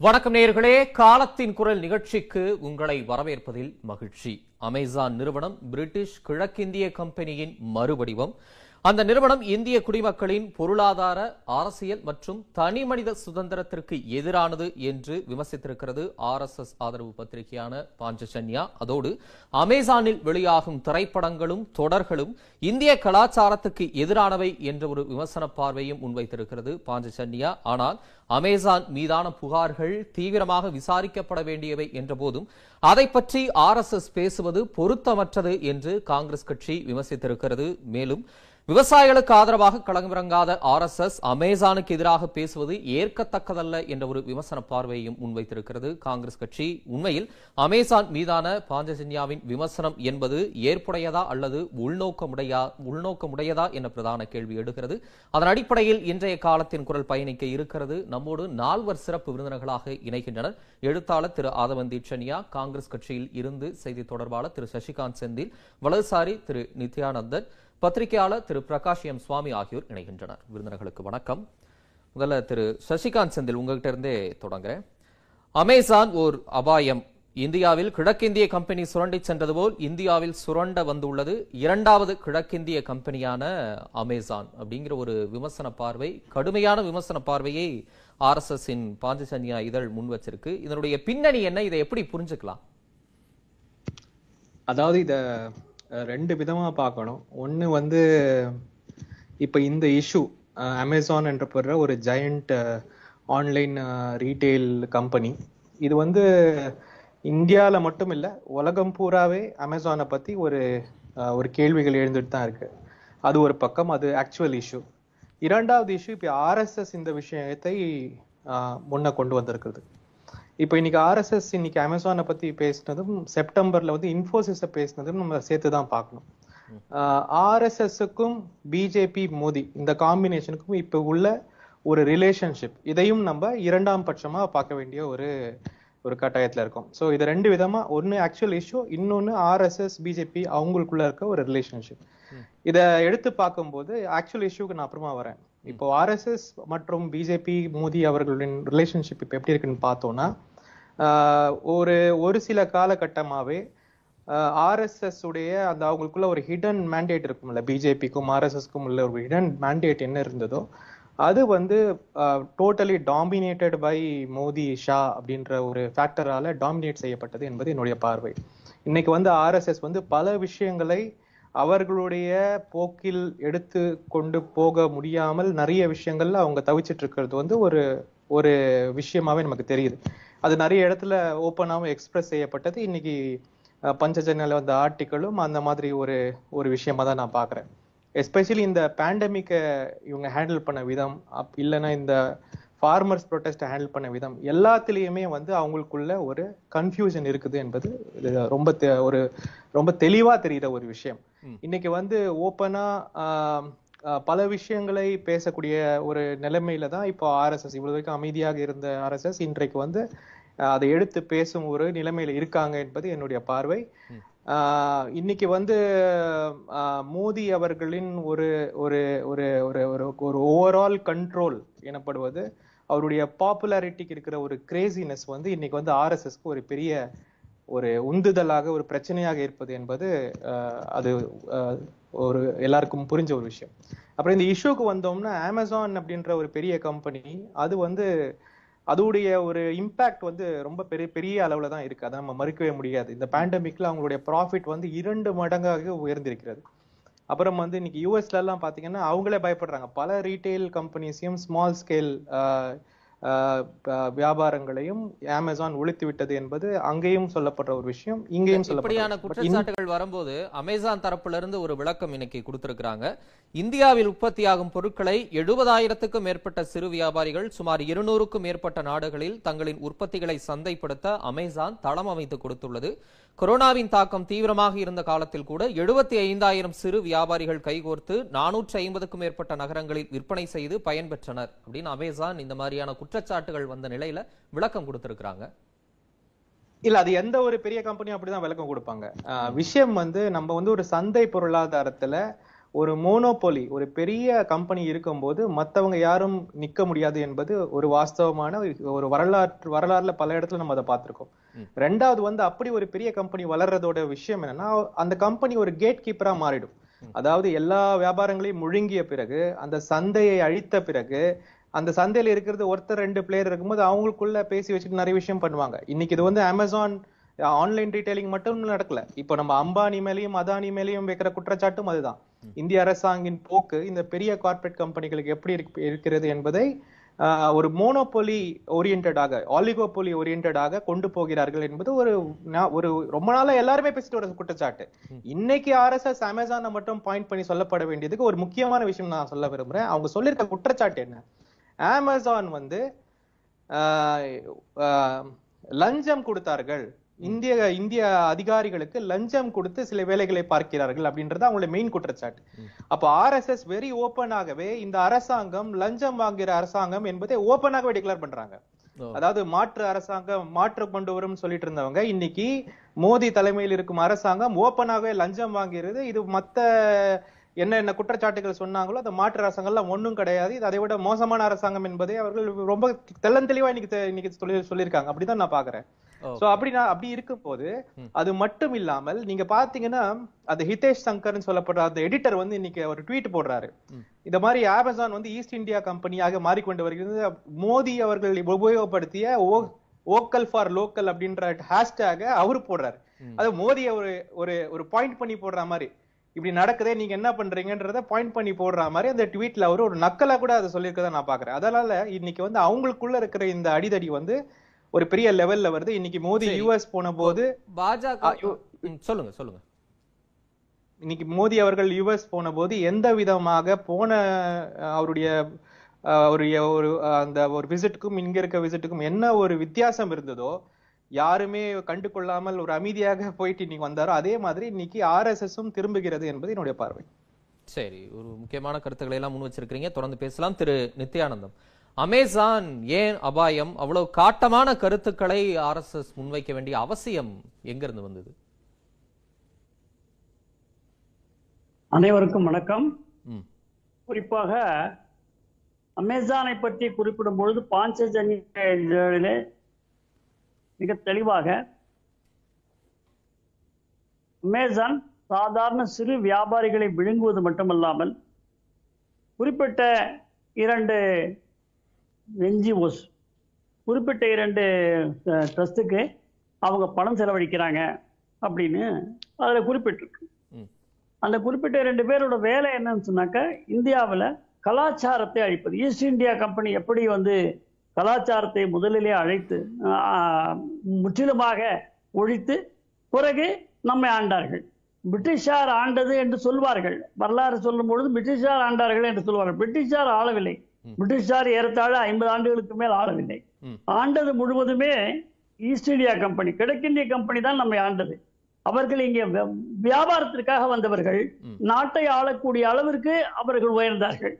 வணக்கம் நேயர்களே. காலத்தின் குரல் நிகழ்ச்சிக்கு உங்களை வரவேற்பதில் மகிழ்ச்சி. அமேசான் நிறுவனம் பிரிட்டிஷ் கிழக்கிந்திய கம்பெனியின் மறுவடிவம். அந்த நிறுவனம் இந்திய குடிமக்களின் பொருளாதார அரசியல் மற்றும் தனிமனித சுதந்திரத்திற்கு எதிரானது என்று விமர்சித்திருக்கிறது ஆர்எஸ்எஸ் ஆதரவு பத்திரிகையான பாஞ்சசன்யா அதோடு அமேசானில் வெளியாகும் திரைப்படங்களும் தொடர்களும் இந்திய கலாச்சாரத்துக்கு எதிரானவை என்ற ஒரு விமர்சன பார்வையும் முன்வைத்திருக்கிறது பாஞ்சசன்யா ஆனால் அமேசான் மீதான புகார்கள் தீவிரமாக விசாரிக்கப்பட வேண்டியவை என்ற போதும் அதை பற்றி ஆர்எஸ்எஸ் பேசுவது பொருத்தமற்றது என்று காங்கிரஸ் கட்சி விமர்சித்திருக்கிறது. மேலும் விவசாயிகளுக்கு ஆதரவாக களமிறங்காத ஆர்எஸ்எஸ் அமேசானுக்கு எதிராக பேசுவது ஏற்கத்தக்கதல்ல என்ற ஒரு விமர்சன பார்வையையும் முன்வைத்திருக்கிறது காங்கிரஸ் கட்சி. உண்மையில் அமேசான் மீதான பாஞ்சஜன்யாவின் விமர்சனம் என்பது ஏற்புடையதா அல்லது உள்நோக்கமுடையா உள்நோக்கமுடையதா என்ற பிரதான கேள்வி எடுக்கிறது அதன் அடிப்படையில் இன்றைய காலத்தின் குரல் பயணிக்க இருக்கிறது. நம்மோடு நால்வர் சிறப்பு விருந்தினர்களாக இணைகின்றனர். எழுத்தாளர் திரு ஆதவன் தீட்சன்யா காங்கிரஸ் கட்சியில் இருந்து செய்தி தொடர்பாளர் திரு சசிகாந்த் செந்தில் வலதுசாரி திரு நித்யானந்தன் பத்திரிகையாளர் திரு பிரகாஷ் எம் சுவாமி ஆகியோர் இணைகின்றனர். விருந்தினர்களுக்கு வணக்கம். முதல்ல திரு சசிகாந்த் செந்தில் உங்ககிட்ட இருந்தே தொடங்குறேன். அமேசான் ஓர் அபாயம். இந்தியாவில் கிழக்கிந்திய கம்பெனி சுரண்டி சென்றது போல் இந்தியாவில் சுரண்ட வந்துள்ளது இரண்டாவது கிழக்கிந்திய கம்பெனியான அமேசான் அப்படிங்கிற ஒரு விமர்சன பார்வை கடுமையான விமர்சன பார்வையை ஆர்எஸ்எஸ் இன் பாஞ்சசன்யா இதழ் முன் வச்சிருக்கு. இதனுடைய பின்னணி என்ன? இதை எப்படி புரிஞ்சுக்கலாம்? அதாவது இத ரெண்டு விதமாக பார்க்கணும். ஒன்று வந்து இப்போ இந்த இஷ்யூ அமேசான் என்றப்படுற ஒரு ஜெயண்ட் ஆன்லைன் ரீட்டெயில் கம்பெனி இது வந்து இந்தியாவில் மட்டும் இல்லை உலகம் பூராவே அமேசானை பற்றி ஒரு ஒரு கேள்விகள் எழுந்துட்டு தான் இருக்குது அது ஒரு பக்கம் அது ஆக்சுவல் இஷ்யூ இரண்டாவது இஷ்யூ இப்போ ஆர்எஸ்எஸ் இந்த விஷயத்தை முன்னே முன்ன கொண்டு வந்திருக்கிறது. இப்போ இன்னைக்கு ஆர்எஸ்எஸ் இன்னைக்கு அமேசானை பத்தி பேசினதும் செப்டம்பர்ல வந்து இன்ஃபோசிஸை பேசினதும் நம்ம சேர்த்து தான் பார்க்கணும் ஆர்எஸ்எஸ்க்கும் பிஜேபி மோடி இந்த காம்பினேஷனுக்கும் இப்போ உள்ள ஒரு ரிலேஷன்ஷிப் இதையும் நம்ம இரண்டாம் பட்சமா பார்க்க வேண்டிய ஒரு ஒரு கட்டாயத்துல இருக்கோம். ஸோ இது ரெண்டு விதமா ஒன்னு ஆக்சுவல் இஷ்யூ இன்னொன்னு ஆர்எஸ்எஸ் பிஜேபி அவங்களுக்குள்ள இருக்க ஒரு ரிலேஷன்ஷிப் இத எடுத்து பார்க்கும்போது ஆக்சுவல் இஷ்யூக்கு நான் அப்புறமா வரேன். இப்போ ஆர்எஸ்எஸ் மற்றும் பிஜேபி மோடி அவர்களின் ரிலேஷன்ஷிப் இப்போ எப்படி இருக்குன்னு பார்த்தோம்னா ஒரு ஒரு சில காலகட்டமாகவே ஆர்எஸ்எஸ் உடைய அந்த அவங்களுக்குள்ள ஒரு ஹிடன் மேண்டேட் இருக்கும்ல பிஜேபிக்கும் ஆர்எஸ்எஸ்க்கும் உள்ள ஒரு ஹிடன் மேண்டேட் என்ன இருந்ததோ அது வந்து totally dominated by Modi Shah அப்படின்ற ஒரு ஃபேக்டரால டாமினேட் செய்யப்பட்டது என்பது என்னுடைய பார்வை. இன்னைக்கு வந்து ஆர்எஸ்எஸ் வந்து பல விஷயங்களை அவர்களுடைய போக்கில் எடுத்து கொண்டு போக முடியாமல் நிறைய விஷயங்கள்ல அவங்க தவிச்சிட்டு இருக்கிறது வந்து ஒரு ஒரு விஷயமாவே நமக்கு தெரியுது. அது நிறைய இடத்துல ஓப்பனாகவும் எக்ஸ்பிரஸ் செய்யப்பட்டது. இன்னைக்கு அஹ், பஞ்சஜன்யால வந்த ஆர்டிக்கிளும் அந்த மாதிரி ஒரு ஒரு விஷயமா தான் நான் பார்க்குறேன். எஸ்பெஷலி இந்த பேண்டமிக்கை இவங்க ஹேண்டில் பண்ண விதம் அப் இல்லைன்னா இந்த ஃபார்மர்ஸ் ப்ரொடெஸ்ட்டை ஹேண்டில் பண்ண விதம் எல்லாத்துலேயுமே வந்து அவங்களுக்குள்ள ஒரு கன்ஃபியூஷன் இருக்குது என்பது ரொம்ப ஒரு ரொம்ப தெளிவா தெரிகிற ஒரு விஷயம். இன்னைக்கு வந்து ஓப்பனா பல விஷயங்களை பேசக்கூடிய ஒரு நிலைமையில தான் இப்போ ஆர்எஸ்எஸ் இவ்வளவு வரைக்கும் அமைதியாக இருந்த ஆர்எஸ்எஸ் இன்றைக்கு வந்து அதை எடுத்து பேசும் ஒரு நிலைமையில இருக்காங்க என்பது என்னுடைய பார்வை. இன்னைக்கு வந்து மோடி அவர்களின் ஒரு ஒரு ஒரு ஒரு ஒரு ஓவரால் கண்ட்ரோல் எனப்படுவது அவருடைய பாப்புலாரிட்டிக்கு இருக்கிற ஒரு கிரேசினஸ் வந்து இன்னைக்கு வந்து ஆர்எஸ்எஸ்க்கு ஒரு பெரிய ஒரு உந்துதலாக ஒரு பிரச்சனையாக இருப்பது என்பது அது ஒரு எல்லாருக்கும் புரிஞ்ச ஒரு விஷயம். அப்புறம் இந்த இஷ்யூக்கு வந்தோம்னா அமேசான் அப்படின்ற ஒரு பெரிய கம்பெனி அது வந்து அதோடைய ஒரு இம்பாக்ட் வந்து ரொம்ப பெரிய பெரிய அளவில் தான் இருக்கு. அதை நம்ம மறுக்கவே முடியாது. இந்த பேண்டமிக்ல அவங்களுடைய ப்ராஃபிட் வந்து இரண்டு மடங்காக உயர்ந்திருக்கிறது. அப்புறம் வந்து இன்னைக்கு யூஎஸ்ல எல்லாம் பாத்தீங்கன்னா அவங்களே பயப்படுறாங்க. பல ரீட்டைல் கம்பெனிஸையும் ஸ்மால் ஸ்கேல் வியாபாரங்களையும் அமேசான் ஒழித்து விட்டது என்பது அங்கேயும் சொல்லப்படுற ஒரு விஷயம் இங்கேயும் இப்படியான சொல்லப்படுற குற்றச்சாட்டுகள் வரும்போது அமேசான் தரப்புல இருந்து ஒரு விளக்கம் இன்னைக்கு கொடுத்திருக்கிறாங்க. இந்தியாவில் உற்பத்தியாகும் பொருட்களை எழுபதாயிரத்துக்கும் மேற்பட்ட சிறு வியாபாரிகள் சுமார் இருநூறுக்கும் மேற்பட்ட நாடுகளில் தங்களின் உற்பத்திகளை சந்தைப்படுத்த அமேசான் தளம் அமைத்து கொடுத்துள்ளது. கொரோனாவின் தாக்கம் தீவிரமாக இருந்த காலத்தில் கூட எழுபத்தி ஐந்தாயிரம் சிறு வியாபாரிகள் கைகோர்த்து நானூற்றி ஐம்பதுக்கும் மேற்பட்ட நகரங்களில் விற்பனை செய்து பயன்பெற்றனர். அப்படின்னு அமேசான் இந்த மாதிரியான குற்றச்சாட்டுகள் வந்த நிலையில விளக்கம் கொடுத்திருக்கிறாங்க. இல்ல அது எந்த ஒரு பெரிய கம்பெனியும் அப்படிதான் விளக்கம் கொடுப்பாங்க. விஷயம் வந்து நம்ம வந்து ஒரு சந்தை பொருளாதாரத்துல ஒரு மோனோபோலி ஒரு பெரிய கம்பெனி இருக்கும்போது மத்தவங்க யாரும் நிக்க முடியாது என்பது ஒரு வாஸ்தவமான ஒரு வரலாற்று வரலாறுல பல இடத்துல நம்ம அதை பார்த்திருக்கோம். ரெண்டாவது வந்து அப்படி ஒரு பெரிய கம்பெனி வளர்றதோட விஷயம் என்னன்னா அந்த கம்பெனி ஒரு கேட் கீப்பரா மாறிடும் அதாவது எல்லா வியாபாரங்களையும் முழுங்கிய பிறகு அந்த சந்தையை அழித்த பிறகு அந்த சந்தையில இருக்கிறது ஒருத்தர் ரெண்டு பிளேயர் இருக்கும்போது அவங்களுக்குள்ள பேசி வச்சுட்டு நிறைய விஷயம் பண்ணுவாங்க. இன்னைக்கு இது வந்து அமேசான் ஆன்லைன் ரீட்டைலிங் மட்டும் நடக்கல. இப்போ நம்ம அம்பானி மேலயும் அதானி மேலயும் வைக்கிற குற்றச்சாட்டும் அதுதான். இந்திய அரசாங்கின் போக்கு இந்த பெரிய கார்ப்பரேட் கம்பெனிகளுக்கு எப்படி இருக்கு- இருக்கிறது என்பதை ஒரு மோனோபொலி ஓரியன்டாக ஆலிகோபொலி ஓரியன்டாக கொண்டு போகிறார்கள் என்பது ஒரு ஒரு ரொம்ப நாளா எல்லாருமே பேசிட்டு வர குற்றச்சாட்டு. இன்னைக்கு ஆர்எஸ்எஸ் அமேசானை மட்டும் பாயிண்ட் பண்ணி சொல்லப்பட வேண்டியதுக்கு ஒரு முக்கியமான விஷயம் நான் சொல்ல விரும்புறேன். அவங்க சொல்லியிருக்க குற்றச்சாட்டு என்ன? அமேசான் வந்து லஞ்சம் கொடுத்தார்கள். இந்திய இந்திய அதிகாரிகளுக்கு லஞ்சம் கொடுத்து சில வேலைகளை பார்க்கிறார்கள் அப்படின்றது அவங்களுடைய மெயின் குற்றச்சாட்டு. அப்ப ஆர்எஸ்எஸ் வெரி ஓப்பனாகவே இந்த அரசாங்கம் லஞ்சம் வாங்குகிற அரசாங்கம் என்பதை ஓப்பனாகவே டிக்ளேர் பண்றாங்க. அதாவது மாற்று அரசாங்கம் மாற்று கொண்டு வரும் சொல்லிட்டு இருந்தவங்க இன்னைக்கு மோடி தலைமையில் இருக்கும் அரசாங்கம் ஓப்பனாகவே லஞ்சம் வாங்கிறது இது மத்த என்ன என்ன குற்றச்சாட்டுகள் சொன்னாங்களோ அந்த மாற்று அரசாங்கம்லாம் ஒண்ணும் கிடையாது. இது அதை விட மோசமான அரசாங்கம் என்பதை அவர்கள் ரொம்ப தெள்ளந்தெளிவா இன்னைக்கு இன்னைக்கு சொல்லி சொல்லியிருக்காங்க. அப்படிதான் நான் பாக்குறேன். சோ அப்படி நான் அப்படி அது மட்டும் இல்லாமல் நீங்க பாத்தீங்கன்னா அது ஹிதேஷ் சங்கர்னு சொல்லப்படுற அந்த எடிட்டர் வந்து இன்னைக்கு ஒரு ட்வீட் போடுறாரு. இந்த மாதிரி அமேசான் வந்து ஈஸ்ட் இந்தியா கம்பெனியாக மாறிக்கொண்டு வருகிறது. மோடி அவர்கள் உபயோகப்படுத்திய ஓக்கல் ஃபார் லோக்கல் அப்படின்ற ஹேஷ்டேக அவரு போடுறாரு. அது மோடி ஒரு ஒரு ஒரு பாயிண்ட் பண்ணி போடுற மாதிரி. இப்படி நடக்குதே நீங்க என்ன பண்றீங்கன்றத பாயிண்ட் பண்ணி போடுற மாதிரி அந்த ட்வீட்ல அவரு ஒரு நக்கலா கூட அதை சொல்லியிருக்கதை நான் பாக்குறேன். அதனால இன்னைக்கு வந்து அவங்களுக்குள்ள இருக்கிற இந்த அடிதடி வந்து ஒரு பெரிய லெவல்ல வருது. இன்னைக்கு மோடி யுஎஸ் போன போது பாஜக சொல்லுங்க சொல்லுங்க. இன்னைக்கு மோடி அவர்கள் யுஎஸ் போன போது எந்த விதமாக போன அவருடைய ஒரு அஹ், அந்த ஒரு விசிட்டுக்கும் இங்க இருக்க விசிட்டுக்கும் என்ன ஒரு வித்தியாசம் இருந்ததோ யாருமே கண்டு கொள்ளாமல் ஒரு அமைதியாக போயிட்டு இன்னைக்கு வந்தாரோ அதே மாதிரி இன்னைக்கு ஆர்எஸ்எஸும் திரும்புகிறது என்பது என்னுடைய பார்வை. சரி ஒரு முக்கியமான கருத்துக்களை எல்லாம் முன் வச்சிருக்கிறீங்க. தொடர்ந்து பேசலாம். திரு நித்யானந்தம். அமேசான் ஏன் அபாயம்? அவ்வளவு காட்டமான கருத்துக்களை ஆர்எஸ்எஸ் முன்வைக்க வேண்டிய அவசியம் எங்கிருந்து வந்தது? அனைவருக்கும் வணக்கம். குறிப்பாக அமேசானை பற்றி குறிப்பிடும் பொழுது பாஞ்சஜன்யிலே மிக தெளிவாக அமேசான் சாதாரண சிறு வியாபாரிகளை விழுங்குவது மட்டுமல்லாமல் குறிப்பிட்ட இரண்டு என்ஜிஓஸ் குறிப்பிட்ட இரண்டு ட்ரஸ்ட்டுக்கு அவங்க பணம் செலவழிக்கிறாங்க அப்படின்னு அதில் குறிப்பிட்டிருக்கு. அந்த குறிப்பிட்ட ரெண்டு பேரோட வேலை என்னன்னு சொன்னாக்க இந்தியாவில் கலாச்சாரத்தை அழிப்பது. ஈஸ்ட் இந்தியா கம்பெனி எப்படி வந்து கலாச்சாரத்தை முதலிலே அழைத்து முற்றிலுமாக ஒழித்து பிறகு நம்மை ஆண்டார்கள். பிரிட்டிஷார் ஆண்டது என்று சொல்வார்கள். வரலாறு சொல்லும் பொழுது பிரிட்டிஷார் ஆண்டார்கள் என்று சொல்வார்கள். பிரிட்டிஷார் ஆளவில்லை. பிரிட்டிஷார் ஏறத்தாழ ஐம்பது ஆண்டுகளுக்கு மேல் ஆளவில்லை. ஆண்டது முழுவதுமே ஈஸ்ட் இந்தியா கம்பெனி கிழக்கிந்திய கம்பெனி தான் நம்மை ஆண்டது. அவர்கள் இங்கே வியாபாரத்திற்காக வந்தவர்கள். நாட்டை ஆளக்கூடிய அளவிற்கு அவர்கள் உயர்ந்தார்கள்.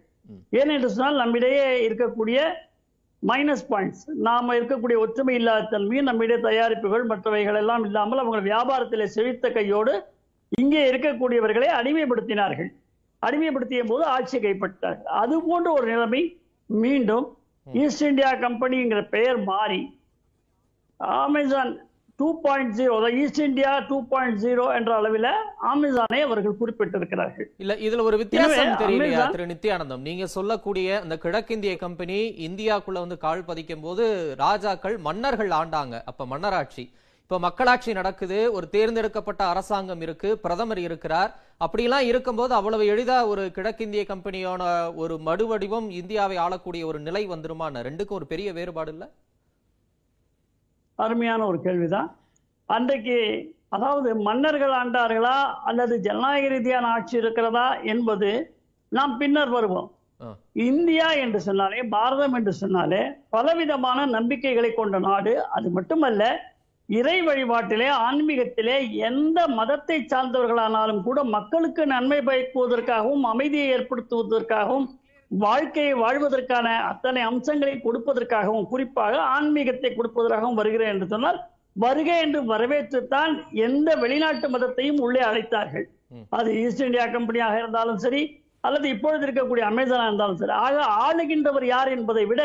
ஏனென்று சொன்னால் நம்மிடையே இருக்கக்கூடிய மைனஸ் பாயிண்ட்ஸ் நாம இருக்கக்கூடிய ஒற்றுமை இல்லாத தன்மையும் நம்மிடையே தயாரிப்புகள் மற்றவைகள் எல்லாம் இல்லாமல் அவங்க வியாபாரத்தில் செழித்த கையோடு இங்கே இருக்கக்கூடியவர்களை அடிமைப்படுத்தினார்கள். அடிமைப்படுத்திய போது ஆட்சி கைப்பற்றார்கள். அது போன்ற ஒரு நிலைமை மீண்டும் ஈஸ்ட் இந்தியா கம்பெனிங்கிற பெயர் மாறி Amazon two point zero east India two point zero என்ற அளவில் அமேசானை அவர்கள் குறிப்பிட்டிருக்கிறார்கள். இல்ல இதுல ஒரு வித்தியாசம் தெரியலையா திரு நித்யானந்தம்? நீங்க சொல்லக்கூடிய அந்த கிழக்கிந்திய கம்பெனி இந்தியாக்குள்ள வந்து கால் பதிக்கும் போது ராஜாக்கள் மன்னர்கள் ஆண்டாங்க. அப்ப மன்னராட்சி. இப்ப மக்களாட்சி நடக்குது ஒரு தேர்ந்தெடுக்கப்பட்ட அரசாங்கம் இருக்கு பிரதமர் இருக்கிறார். அப்படிலாம் இருக்கும்போது அவ்வளவு எளிதா ஒரு கிழக்கிந்திய கம்பெனியோட ஒரு மறுவடிவம் இந்தியாவை ஆளக்கூடிய ஒரு நிலை வந்துருமான ரெண்டுக்கும் ஒரு பெரிய வேறுபாடு இல்ல? அருமையான ஒரு கேள்விதான். அன்றைக்கு அதாவது மன்னர்கள் ஆண்டார்களா அல்லது ஜனநாயக ரீதியான ஆட்சி இருக்கிறதா என்பது நாம் பின்னர் வருவோம். இந்தியா என்று சொன்னாலே பாரதம் என்று சொன்னாலே பலவிதமான நம்பிக்கைகளை கொண்ட நாடு அது மட்டுமல்ல இறை வழிபாட்டிலே ஆன்மீகத்திலே எந்த மதத்தை சார்ந்தவர்களானாலும் கூட மக்களுக்கு நன்மை பயக்குவதற்காகவும் அமைதியை ஏற்படுத்துவதற்காகவும் வாழ்க்கையை வாழ்வதற்கான அத்தனை அம்சங்களை கொடுப்பதற்காகவும் குறிப்பாக ஆன்மீகத்தை கொடுப்பதற்காகவும் வருகிறேன் என்று சொன்னால் வருகை என்று வரவேற்றுத்தான் எந்த வெளிநாட்டு மதத்தையும் உள்ளே அழைத்தார்கள். அது ஈஸ்ட் இந்தியா கம்பெனியாக இருந்தாலும் சரி அல்லது இப்பொழுது இருக்கக்கூடிய அமேசானா இருந்தாலும் சரி ஆக ஆளுகின்றவர் யார் என்பதை விட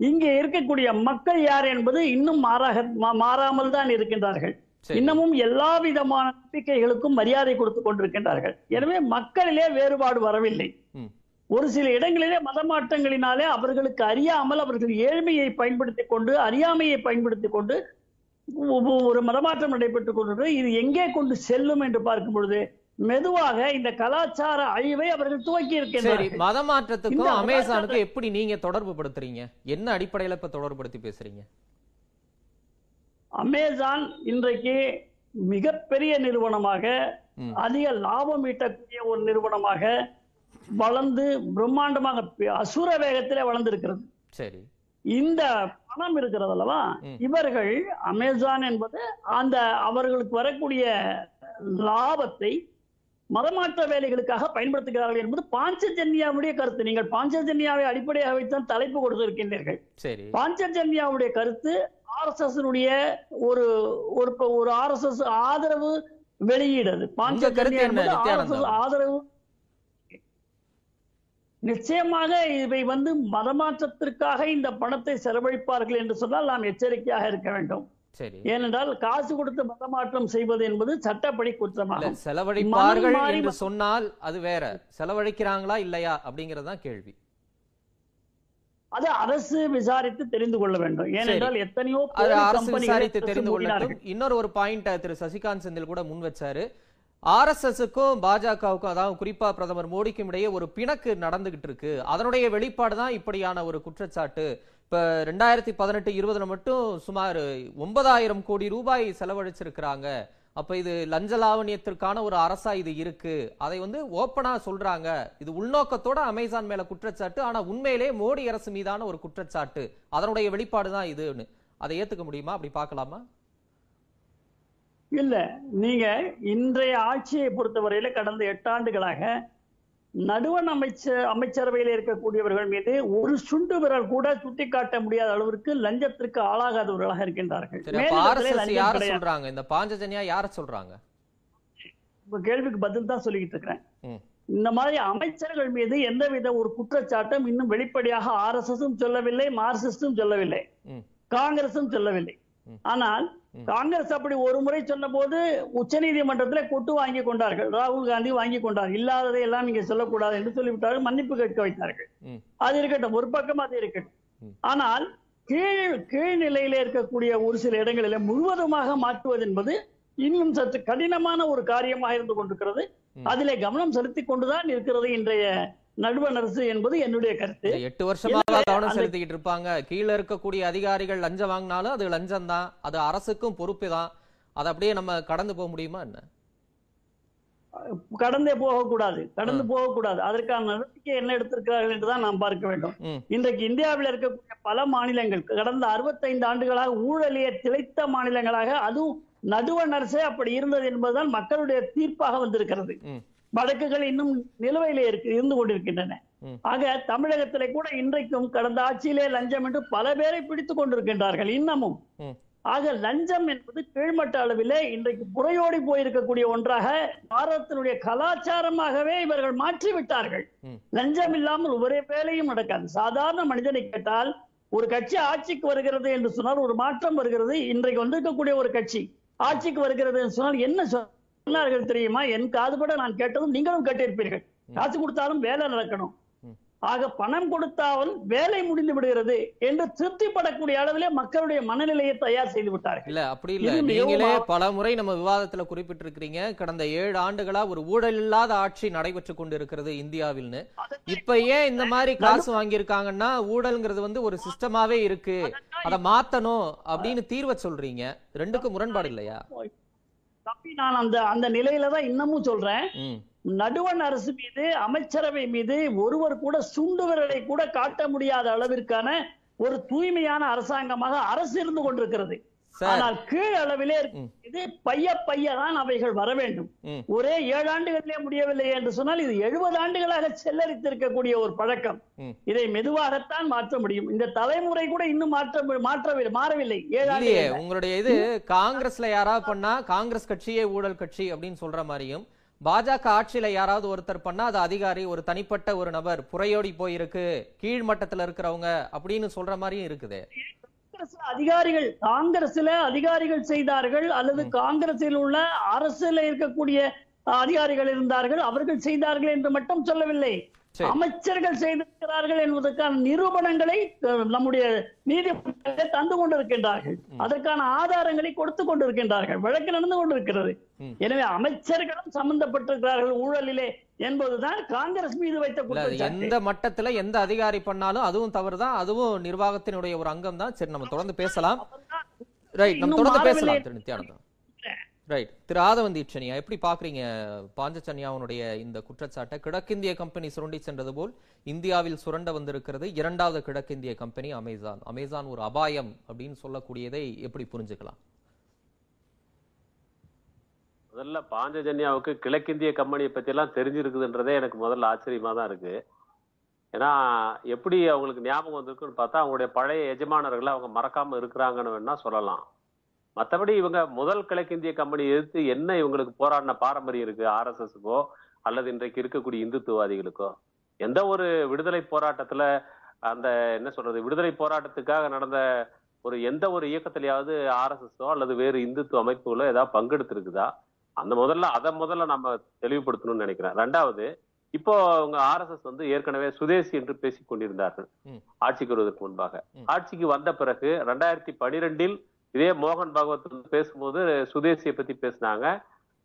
இங்கே இருக்கக்கூடிய மக்கள் யார் என்பது இன்னும் மாறாக மாறாமல் தான் இருக்கின்றார்கள். இன்னமும் எல்லா விதமான நம்பிக்கைகளுக்கும் மரியாதை கொடுத்து கொண்டிருக்கின்றார்கள். எனவே மக்களிலே வேறுபாடு வரவில்லை. ஒரு சில இடங்களிலே மதமாற்றங்களினாலே அவர்களுக்கு அறியாமல் அவர்கள் ஏழ்மையை பயன்படுத்திக் கொண்டு அறியாமையை பயன்படுத்திக் கொண்டு ஒரு மதமாற்றம் நடைபெற்றுக் கொண்டிருக்கிறது. இது எங்கே கொண்டு செல்லும் என்று பார்க்கும் பொழுது மெதுவாக இந்த கலாச்சார அழிவை அவர்கள் துவக்கி சரி இருக்கின்றார்கள். மத மாற்றத்துக்கும் இந்த அமேசானுக்கும் எப்படி நீங்க தொடர்பு படுத்துறீங்க? என்ன அடிப்படையில இப்ப தொடர்புபடுத்தி பேசுறீங்க? அமேசான் இன்றைக்கு மிகப்பெரிய நிறுவனமாக. அதிக லாபம் ஈட்டக்கூடிய ஒரு நிறுவனமாக வளர்ந்து பிரம்மாண்டமாக அசுர வேகத்திலே வளர்ந்திருக்கிறது. சரி. இந்த பணம் இருக்கிறது அல்லவா. இவர்கள் அமேசான் என்பது அந்த அவர்களுக்கு வரக்கூடிய லாபத்தை மதமாற்ற வேலைகளுக்காக பயன்படுத்துகிறார்கள் என்பது பாஞ்சஜன்யாவுடைய கருத்து. நீங்கள் பாஞ்சஜன்யாவை அடிப்படையாக வைத்தான் தலைப்பு கொடுத்திருக்கின்றீர்கள். பாஞ்சஜன்யாவுடைய கருத்து ஆர்எஸ்எஸ் ஒரு ஒரு ஆர்எஸ்எஸ் ஆதரவு வெளியீடு பாஞ்சஜன்யா? RSS ஆதரவு. நிச்சயமாக இவை வந்து மதமாற்றத்திற்காக இந்த பணத்தை செலவழிப்பார்கள் என்று சொன்னால் நாம் எச்சரிக்கையாக இருக்க வேண்டும். சரி. ஏனென்றால் காசு கொடுத்து மதமாற்றம் செய்வது என்பது சட்டப்படி குற்றமாகும். செலவழிப்பார்கள் என்று சொன்னால் அது வேற. செலவழிக்கிறாங்களா இல்லையா அப்படிங்கறது தான் கேள்வி. அது அரசு விசாரித்து தெரிந்து கொள்ள வேண்டும். ஏனென்றால் எத்தனையோ அரசு விசாரித்து தெரிந்து கொள்ளட்டும். இன்னொரு ஒரு பாயிண்ட் திரு சசிகாந்த் செந்தில் கூட முன் வச்சாரு. ஆர்எஸ்எஸ்க்கும் பாஜகவுக்கும் அதாவது குறிப்பா பிரதமர் மோடிக்கும் இடையே ஒரு பிணக்கு நடந்துகிட்டு இருக்கு. அதனுடைய வெளிப்பாடு தான் இப்படியான ஒரு குற்றச்சாட்டு. இப்ப ரெண்டாயிரத்தி பதினெட்டு இருபதுல மட்டும் சுமார் ஒன்பதாயிரம் கோடி ரூபாய் செலவழிச்சிருக்கிறாங்க. அப்போ இது லஞ்ச லாவணியத்திற்கான ஒரு அரசா இது இருக்கு. அதை வந்து ஓப்பனா சொல்றாங்க. இது உள்நோக்கத்தோட அமேசான் மேல குற்றச்சாட்டு. ஆனா உண்மையிலே மோடி அரசு மீதான ஒரு குற்றச்சாட்டு. அதனுடைய வெளிப்பாடு தான் இதுன்னு. அதை ஏத்துக்க முடியுமா? அப்படி பார்க்கலாமா? இல்ல. நீங்க இன்றைய ஆட்சியை பொறுத்தவரையில கடந்த எட்டாண்டுகளாக நடுவண் அமைச்சர் அமைச்சரவையில் இருக்கக்கூடியவர்கள் மீது ஒரு சுண்டு விரல் கூட சுட்டிக்காட்ட முடியாத அளவிற்கு லஞ்சத்திற்கு ஆளாகாதவர்களாக இருக்கின்றார்கள் யார. சொல்றாங்க இந்த பாஞ்சஜன்யா யார சொல்றாங்க உங்க கேள்விக்கு பதில் தான் சொல்லிக்கிட்டு இருக்கிறேன். இந்த மாதிரி அமைச்சர்கள் மீது எந்தவித ஒரு குற்றச்சாட்டும் இன்னும் வெளிப்படையாக ஆர்எஸ்எஸும் சொல்லவில்லை மார்க்சிஸ்டும் சொல்லவில்லை. காங்கிரசும் சொல்லவில்லை. ஆனால். காங்கிரஸ் அப்படி ஒரு முறை சொன்னபோது உச்சநீதிமன்றத்தில் கொட்டு வாங்கி கொண்டார்கள். ராகுல் காந்தி வாங்கி கொண்டார். இல்லாததை எல்லாம் நீங்க சொல்லக்கூடாது என்று சொல்லிவிட்டார்கள். மன்னிப்பு கேட்க வைத்தார்கள். அது இருக்கட்டும். ஒரு பக்கம் அது இருக்கட்டும். ஆனால் கீழ் கீழ்நிலையில இருக்கக்கூடிய ஒரு சில இடங்களில முழுவதுமாக மாற்றுவது என்பது இன்னும் சற்று கடினமான ஒரு காரியமாக இருந்து கொண்டிருக்கிறது. அதிலே கவனம் செலுத்தி கொண்டுதான் இருக்கிறது இன்றைய நடுவண் அரசு என்பது என்னுடைய கருத்து. எட்டு வருஷமா இல்ல, கவனம் செலுத்திக்கிட்டு இருப்பாங்க. கீழ இருக்கக்கூடிய அதிகாரிகள் லஞ்சம் வாங்கினாலும் அது லஞ்சம் தான். அது அரசுக்கும் பொறுப்பு தான். அதை அப்படியே நம்ம கடந்து போக முடியுமா என்ன? கடந்தே போகக்கூடாது. கடந்து போகக்கூடாது. அதற்கான நடவடிக்கை என்ன எடுத்திருக்கிறார்கள் என்றுதான் நாம் பார்க்க வேண்டும். இன்றைக்கு இந்தியாவில் இருக்கக்கூடிய பல மாநிலங்கள் கடந்த 65 ஆண்டுகளாக ஊழலிய திளைத்த மாநிலங்களாக அதுவும் நடுவண் அரசே அப்படி இருந்தது என்பதுதான் மக்களுடைய தீர்ப்பாக வந்திருக்கிறது. வழக்குகள் இன்னும் நிலுவையிலே இருக்கு இருந்து கொண்டிருக்கின்றன. ஆக தமிழகத்திலே கூட இன்றைக்கும் கடந்த ஆட்சியிலே லஞ்சம் என்று பல பேரை பிடித்துக் கொண்டிருக்கின்றார்கள் இன்னமும். ஆக லஞ்சம் என்பது கீழ்மட்ட அளவிலே இன்றைக்கு புறையோடி போயிருக்கக்கூடிய ஒன்றாக பாரதத்தினுடைய கலாச்சாரமாகவே இவர்கள் மாற்றி விட்டார்கள். லஞ்சம் இல்லாமல் ஒரே வேலையும் நடக்காது சாதாரண மனிதனை கேட்டால் ஒரு கட்சி ஆட்சிக்கு வருகிறது என்று சொன்னால் ஒரு மாற்றம் வருகிறது இன்றைக்கு வந்திருக்கக்கூடிய ஒரு கட்சி ஆட்சிக்கு வருகிறது என்று சொன்னால் என்ன சொன்னார்கள் தெரியுமா? என் காதுபட நான் கேட்டதும் நீங்களும் கேட்டிருப்பீர்கள். காசு கொடுத்தாலும் வேலை நடக்கணும். ஆக பணம் கொடுத்தால் வேலை முடிந்து விடுகிறது என்று திருப்திப்படக்கூடிய அளவிலே மக்களுடைய மனநிலையை தயார் செய்து விட்டார்கள். இல்ல அப்படி இல்ல. நீங்களே பல முறை நம்ம விவாதத்துல குறிப்பிட்டிருக்கிறீங்க. கடந்த ஏழு ஆண்டுகளா ஒரு ஊழல் இல்லாத ஆட்சி நடைபெற்று கொண்டிருக்கிறது இந்தியாவில்னு. இப்ப ஏன் இந்த மாதிரி காசு வாங்கியிருக்காங்கன்னா ஊழல்ங்கிறது வந்து ஒரு சிஸ்டமாவே இருக்கு. அதை மாத்தணும் அப்படின்னு தீர்வை சொல்றீங்க. ரெண்டுக்கும் முரண்பாடு இல்லையா? தப்பி நான் அந்த அந்த நிலையில தான் இன்னமும் சொல்றேன். நடுவண் அரசு மீது அமைச்சரவை மீது ஒருவர் கூட சுண்டு விரலை கூட காட்ட முடியாத அளவிற்கான ஒரு தூய்மையான அரசாங்கமாக அரசு இருந்து கொண்டிருக்கிறது. ஆனால் கீழ் அளவிலே. இது பைய பைய தான் அவைகள் வர வேண்டும். ஒரே ஏழு ஆண்டுகளிலே முடியவில்லை என்று சொன்னால் இது எழுபது ஆண்டுகளாக செல்லரித்திருக்கக்கூடிய ஒரு பழக்கம். இதை மெதுவாகத்தான் மாற்ற முடியும். இந்த தலைமுறை கூட இன்னும் மாற்ற மாற்றவில்லை மாறவில்லை. ஏழு இல்லையே ஆண்டுகள் உங்களுடைய இது காங்கிரஸ்ல யாராவது பண்ணா காங்கிரஸ் கட்சியே ஊழல் கட்சி அப்படின்னு சொல்ற மாதிரியும் பாஜக ஆட்சியில யாராவது ஒருத்தர் பண்ணா அது அதிகாரி ஒரு தனிப்பட்ட ஒரு நபர் புறையோடி போயிருக்கு கீழ் மட்டத்துல இருக்கிறவங்க அப்படின்னு சொல்ற மாதிரியும் இருக்குது. காங்கிரஸ்ல அதிகாரிகள் காங்கிரஸ்ல அதிகாரிகள் செய்தார்கள் அல்லது காங்கிரஸில் உள்ள அரசுல இருக்கக்கூடிய அதிகாரிகள் இருந்தார்கள் அவர்கள் செய்தார்கள் என்று மட்டும் சொல்லவில்லை. சரி. அமைச்சர்கள் செய்திருக்கிறார்கள் என்பதற்கான நிரூபணங்களை நம்முடைய நீதிமன்றத்தில் தந்து கொண்டிருக்கின்றார்கள். அதற்கான ஆதாரங்களை கொடுத்து கொண்டிருக்கின்றார்கள். வழக்கு நடந்து கொண்டிருக்கிறது. எனவே அமைச்சர்களும் சம்பந்தப்பட்டிருக்கிறார்கள் ஊழலிலே. என்பதுதான் காங்கிரஸ் மீது வைத்த எந்த மட்டத்துல எந்த அதிகாரி பண்ணாலும் அதுவும் தவறுதான். அதுவும் நிர்வாகத்தினுடைய ஒரு அங்கம் தான் சரி நம்ம தொடர்ந்து பேசலாம். ரைட் நம்ம தொடர்ந்து. பேசலாம் திரு நித்யானந்தம் ரைட் திரு ஆதவந்தி இச்சனியா எப்படி பாக்குறீங்க? பாஞ்சச்சன்யாவுடைய இந்த குற்றச்சாட்டை. கிழக்கிந்திய கம்பெனி சுரண்டி சென்றது போல் இந்தியாவில் சுரண்ட வந்திருக்கிறது இரண்டாவது கிழக்கிந்திய கம்பெனி அமேசான். அமேசான் ஒரு அபாயம் அப்படின்னு சொல்லக்கூடியதை எப்படி புரிஞ்சுக்கலாம்? முதல்ல பாஞ்சஜன்யாவுக்கு கிழக்கிந்திய கம்பெனியை பற்றிலாம் தெரிஞ்சிருக்குதுன்றதே எனக்கு முதல்ல ஆச்சரியமாக தான் இருக்கு. ஏன்னா எப்படி அவங்களுக்கு ஞாபகம் வந்திருக்குன்னு பார்த்தா அவங்களுடைய பழைய எஜமானர்களை அவங்க மறக்காம இருக்கிறாங்கன்னு வேணால் சொல்லலாம். மற்றபடி இவங்க முதல் கிழக்கிந்திய கம்பெனி எதிர்த்து என்ன இவங்களுக்கு போராடின பாரம்பரியம் இருக்கு ஆர்எஸ்எஸ்க்கோ அல்லது இன்றைக்கு இருக்கக்கூடிய இந்துத்துவாதிகளுக்கோ எந்த ஒரு விடுதலை போராட்டத்தில் அந்த என்ன சொல்றது விடுதலை போராட்டத்துக்காக நடந்த ஒரு எந்த ஒரு இயக்கத்திலேயாவது ஆர்எஸ்எஸ்ஸோ அல்லது வேறு இந்துத்துவ அமைப்புகளோ ஏதாவது பங்கெடுத்திருக்குதா? அந்த முதல்ல அதை முதல்ல நம்ம தெளிவுபடுத்தணும்னு நினைக்கிறேன் ரெண்டாவது இப்போ அவங்க ஆர்எஸ்எஸ் வந்து ஏற்கனவே சுதேசி என்று பேசிக் கொண்டிருந்தார்கள். ஆட்சிக்கு வருவதற்கு முன்பாக. ஆட்சிக்கு வந்த பிறகு ரெண்டாயிரத்தி பனிரெண்டில் இதே மோகன் பாகவத் வந்து பேசும்போது சுதேசியை பத்தி பேசினாங்க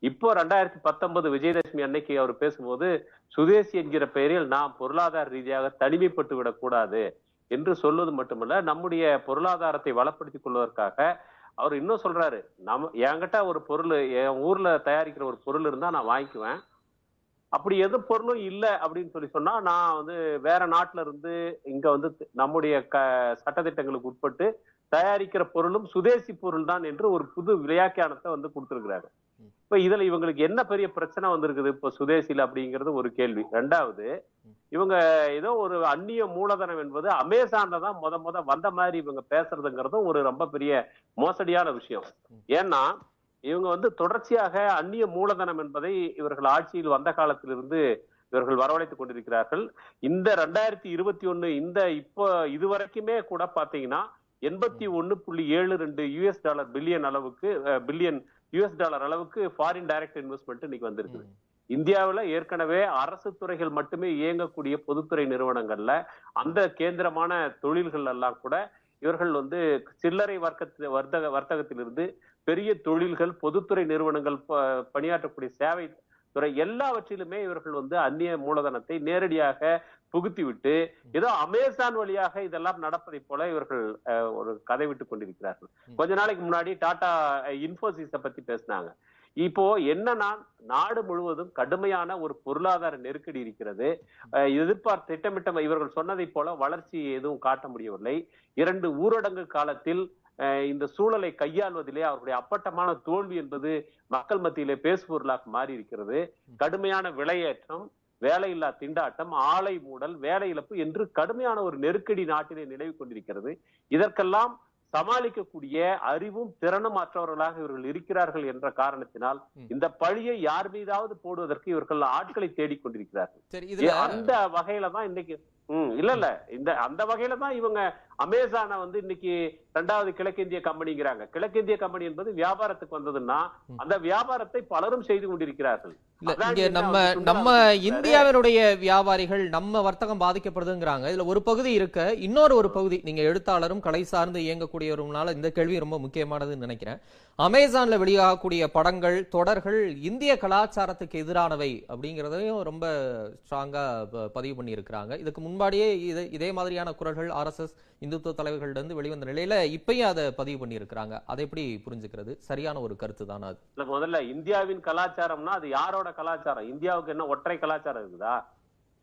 இப்போ ரெண்டாயிரத்தி பத்தொன்பது விஜயதசமி அன்னைக்கு அவர் பேசும்போது சுதேசி என்கிற பெயரில் நாம் பொருளாதார ரீதியாக தனிமைப்பட்டு விடக்கூடாது என்று சொல்வது மட்டுமல்ல நம்முடைய பொருளாதாரத்தை வளப்படுத்திக் கொள்வதற்காக அவர் இன்னும் சொல்றாரு நம்ம என்கிட்ட ஒரு பொருள் என் ஊர்ல தயாரிக்கிற ஒரு பொருள் இருந்தா நான் வாங்கிக்குவேன். அப்படி எது பொருளும் இல்லை அப்படின்னு சொல்லி சொன்னா நான் வந்து வேற நாட்டுல இருந்து இங்க வந்து நம்முடைய க சட்டத்திட்டங்களுக்கு உட்பட்டு தயாரிக்கிற பொருளும் சுதேசி பொருள் தான் என்று ஒரு புது விளையாக்கியானத்தை வந்து கொடுத்திருக்கிறாரு. இப்ப இதுல இவங்களுக்கு என்ன பெரிய பிரச்சனை வந்திருக்குது? இப்ப சுதேசில அப்படிங்கிறது ஒரு கேள்வி. ரெண்டாவது இவங்க ஏதோ ஒரு அந்நிய மூலதனம் என்பது அமேசான்ல தான் முத முத வந்த மாதிரி இவங்க பேசுறதுங்கிறதும் ஒரு ரொம்ப பெரிய மோசடியான விஷயம். ஏன்னா இவங்க வந்து தொடர்ச்சியாக அந்நிய மூலதனம் என்பதை இவர்கள் ஆட்சியில் வந்த காலத்திலிருந்து இவர்கள் வரவழைத்துக் கொண்டிருக்கிறார்கள். இந்த ரெண்டாயிரத்தி இருபத்தி ஒண்ணு இந்த இப்போ இதுவரைக்குமே கூட பாத்தீங்கன்னா எண்பத்தி ஒண்ணு புள்ளி ஏழு ரெண்டு யூஎஸ் டாலர் பில்லியன் அளவுக்கு பில்லியன் யூஎஸ் டாலர் அளவுக்கு ஃபாரின் டைரக்ட் இன்வெஸ்ட்மெண்ட் இன்னைக்கு வந்திருக்குது. இந்தியாவுல ஏற்கனவே அரசு துறைகள் மட்டுமே இயங்கக்கூடிய பொதுத்துறை நிறுவனங்கள்ல அந்த கேந்திரமான தொழில்கள் எல்லாம் கூட இவர்கள் வந்து சில்லறை வர்க்க வர்த்தக வர்த்தகத்திலிருந்து பெரிய தொழில்கள் பொதுத்துறை நிறுவனங்கள் பணியாற்றக்கூடிய சேவை துறை எல்லாவற்றிலுமே இவர்கள் வந்து அந்நிய மூலதனத்தை நேரடியாக புகுத்தி விட்டு ஏதோ அமேசான் வழியாக இதெல்லாம் நடப்பதை போல இவர்கள் ஒரு கதை விட்டுக் கொண்டிருக்கிறார்கள். கொஞ்ச நாளைக்கு முன்னாடி டாடா இன்ஃபோசிஸ பத்தி பேசினாங்க. இப்போ என்னன்னா நாடு முழுவதும் கடுமையான ஒரு பொருளாதார நெருக்கடி இருக்கிறது. எதிர்பார்த்த திட்டமிட்ட இவர்கள் சொன்னதை போல வளர்ச்சி எதுவும் காட்ட முடியவில்லை. இரண்டு ஊரடங்கு காலத்தில் இந்த சூழலை கையாள்வதிலே அவருடைய அப்பட்டமான தோல்வி என்பது மக்கள் மத்தியிலே பேசுபொருளாக மாறி இருக்கிறது கடுமையான விலையேற்றம் வேலையில்லா திண்டாட்டம் ஆலை மூடல் வேலை இழப்பு என்று கடுமையான ஒரு நெருக்கடி நாட்டிலே நிலவி கொண்டிருக்கிறது. இதற்கெல்லாம் சமாளிக்கக்கூடிய அறிவும் திறனும் மற்றவர்களாக இவர்கள் இருக்கிறார்கள் என்ற காரணத்தினால் இந்த பழியை யார் மீதாவது போடுவதற்கு இவர்கள் ஆட்களை தேடிக்கொண்டிருக்கிறார்கள். சரி ஏ, இதுல அந்த வகையில தான் இன்னைக்கு ம் இல்ல இல்ல. இந்த அந்த வகையில தான் இவங்க அமேசானை வந்து இன்னைக்கு ரெண்டாவது கிழக்கிந்திய கம்பெனிங்கிறாங்க. கிழக்கிந்திய கம்பெனி என்பது வியாபாரத்துக்கு வந்ததுன்னா அந்த வியாபாரத்தை பலரும் செய்து கொண்டிருக்கிறார்கள். நம்ம நம்ம. இந்தியாவினுடைய வியாபாரிகள் நம்ம வர்த்தகம் பாதிக்கப்படுதுங்கிறாங்க. இதுல ஒரு பகுதி இருக்க இன்னொரு ஒரு பகுதி நீங்க எழுத்தாளரும் கலை சார்ந்து இயங்கக்கூடியவருனால இந்த கேள்வி ரொம்ப முக்கியமானதுன்னு நினைக்கிறேன். அமேசான்ல வெளியாகக்கூடிய படங்கள் தொடர்கள் இந்திய கலாச்சாரத்துக்கு எதிரானவை அப்படிங்கறதையும் ரொம்ப ஸ்ட்ராங்கா பதிவு பண்ணி இருக்கிறாங்க இதுக்கு முன்பாடியே இது இதே மாதிரியான குரல்கள் ஆர்எஸ்எஸ் இந்துத்துவ தலைவர்களிடம் வெளிவந்த நிலையில இப்பயும் அதை பதிவு பண்ணியிருக்கிறாங்க. அதை எப்படி புரிஞ்சுக்கிறது? சரியான ஒரு கருத்து தானே அது? இல்ல முதல்ல இந்தியாவின் கலாச்சாரம்னா அது யாரோட கலாச்சாரம்? இந்தியாவுக்கு என்ன ஒற்றை கலாச்சாரம் இருக்குதா?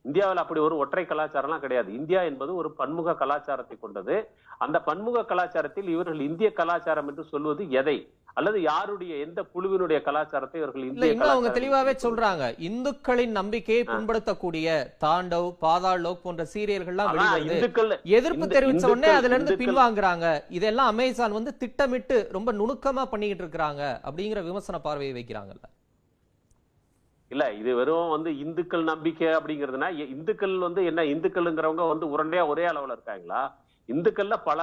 இந்தியாவில் அப்படி ஒரு ஒற்றை கலாச்சாரம்லாம் கிடையாது. இந்தியா என்பது ஒரு பன்முக கலாச்சாரத்தை கொண்டது. அந்த பன்முக கலாச்சாரத்தில் இவர்கள் இந்திய கலாச்சாரம் என்று சொல்வது எதை? அல்லது யாருடைய எந்த குழுவினுடைய கலாச்சாரத்தை இவர்கள் இல்ல இந்திய அவங்க தெளிவாவே சொல்றாங்க. இந்துக்களின் நம்பிக்கையை புண்படுத்தக்கூடிய தாண்டவ் பாதாள் லோக் போன்ற சீரியல்கள்லாம் எதிர்ப்பு தெரிவிச்ச உடனே அதுல இருந்து பின்வாங்குறாங்க. இதெல்லாம் அமேசான் வந்து திட்டமிட்டு ரொம்ப நுணுக்கமா பண்ணிக்கிட்டு இருக்காங்க அப்படிங்கிற விமர்சன பார்வையை வைக்கிறாங்கல்ல. இல்ல இது வெறும் வந்து இந்துக்கள் நம்பிக்கை அப்படிங்கிறதுனா இந்துக்கள் வந்து என்ன இந்துக்கள்ங்கிறவங்க வந்து உரண்டையா ஒரே அளவுல இருக்காங்களா? இந்துக்கள்ல பல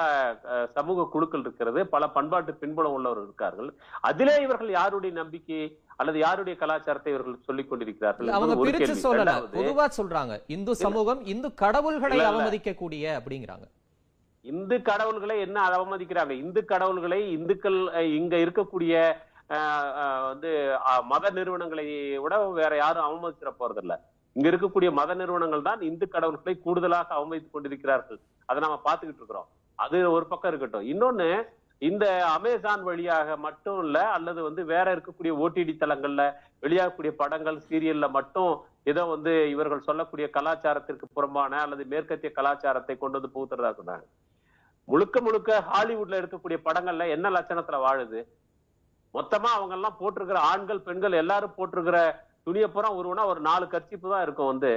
சமூக குழுக்கள் இருக்கிறது பல பண்பாட்டு பின்புலம் உள்ளவர் இருக்கார்கள். அதிலே இவர்கள் யாருடைய நம்பிக்கை அல்லது யாருடைய கலாச்சாரத்தை இவர்கள் சொல்லிக் கொண்டிருக்கிறார்கள் அவங்க பிரிச்சு. சொல்லல. பொதுவா சொல்றாங்க இந்து சமூகம் இந்து கடவுள்களை. அவமதிக்க கூடிய அப்படிங்கிறாங்க. இந்து கடவுள்களை என்ன அவமதிக்கிறாங்க? இந்து கடவுள்களை இந்துக்கள் இங்க இருக்கக்கூடிய வந்து மத நிறுவனங்களை விட வேற யாரும் அவமதிச்சிட போறதில்ல. இங்க இருக்கக்கூடிய மத நிறுவனங்கள் தான் இந்து கடவுள்களை கூடுதலாக அவமதித்துக் கொண்டிருக்கிறார்கள். அதை நாம பார்த்துக்கிட்டு இருக்கிறோம். அது ஒரு பக்கம் இருக்கட்டும். இன்னொன்னு இந்த அமேசான் வழியாக மட்டும் இல்ல அல்லது வந்து வேற இருக்கக்கூடிய ஓடிடி தளங்கள்ல வெளியாகக்கூடிய படங்கள் சீரியல்ல மட்டும் ஏதோ வந்து இவர்கள் சொல்லக்கூடிய கலாச்சாரத்திற்கு புறம்பான அல்லது மேற்கத்திய கலாச்சாரத்தை கொண்டு வந்து புகுத்துறதா சொன்னாங்க. முழுக்க முழுக்க ஹாலிவுட்ல இருக்கக்கூடிய படங்கள்ல என்ன லட்சணத்துல வாழுது? மொத்தமா அவங்க எல்லாம் போட்டிருக்கிற ஆண்கள் பெண்கள் எல்லாரும் போட்டிருக்கிற துணியை பூரா ஒரு நாலு கர்ச்சிப்பு தான் இருக்கும் வந்து.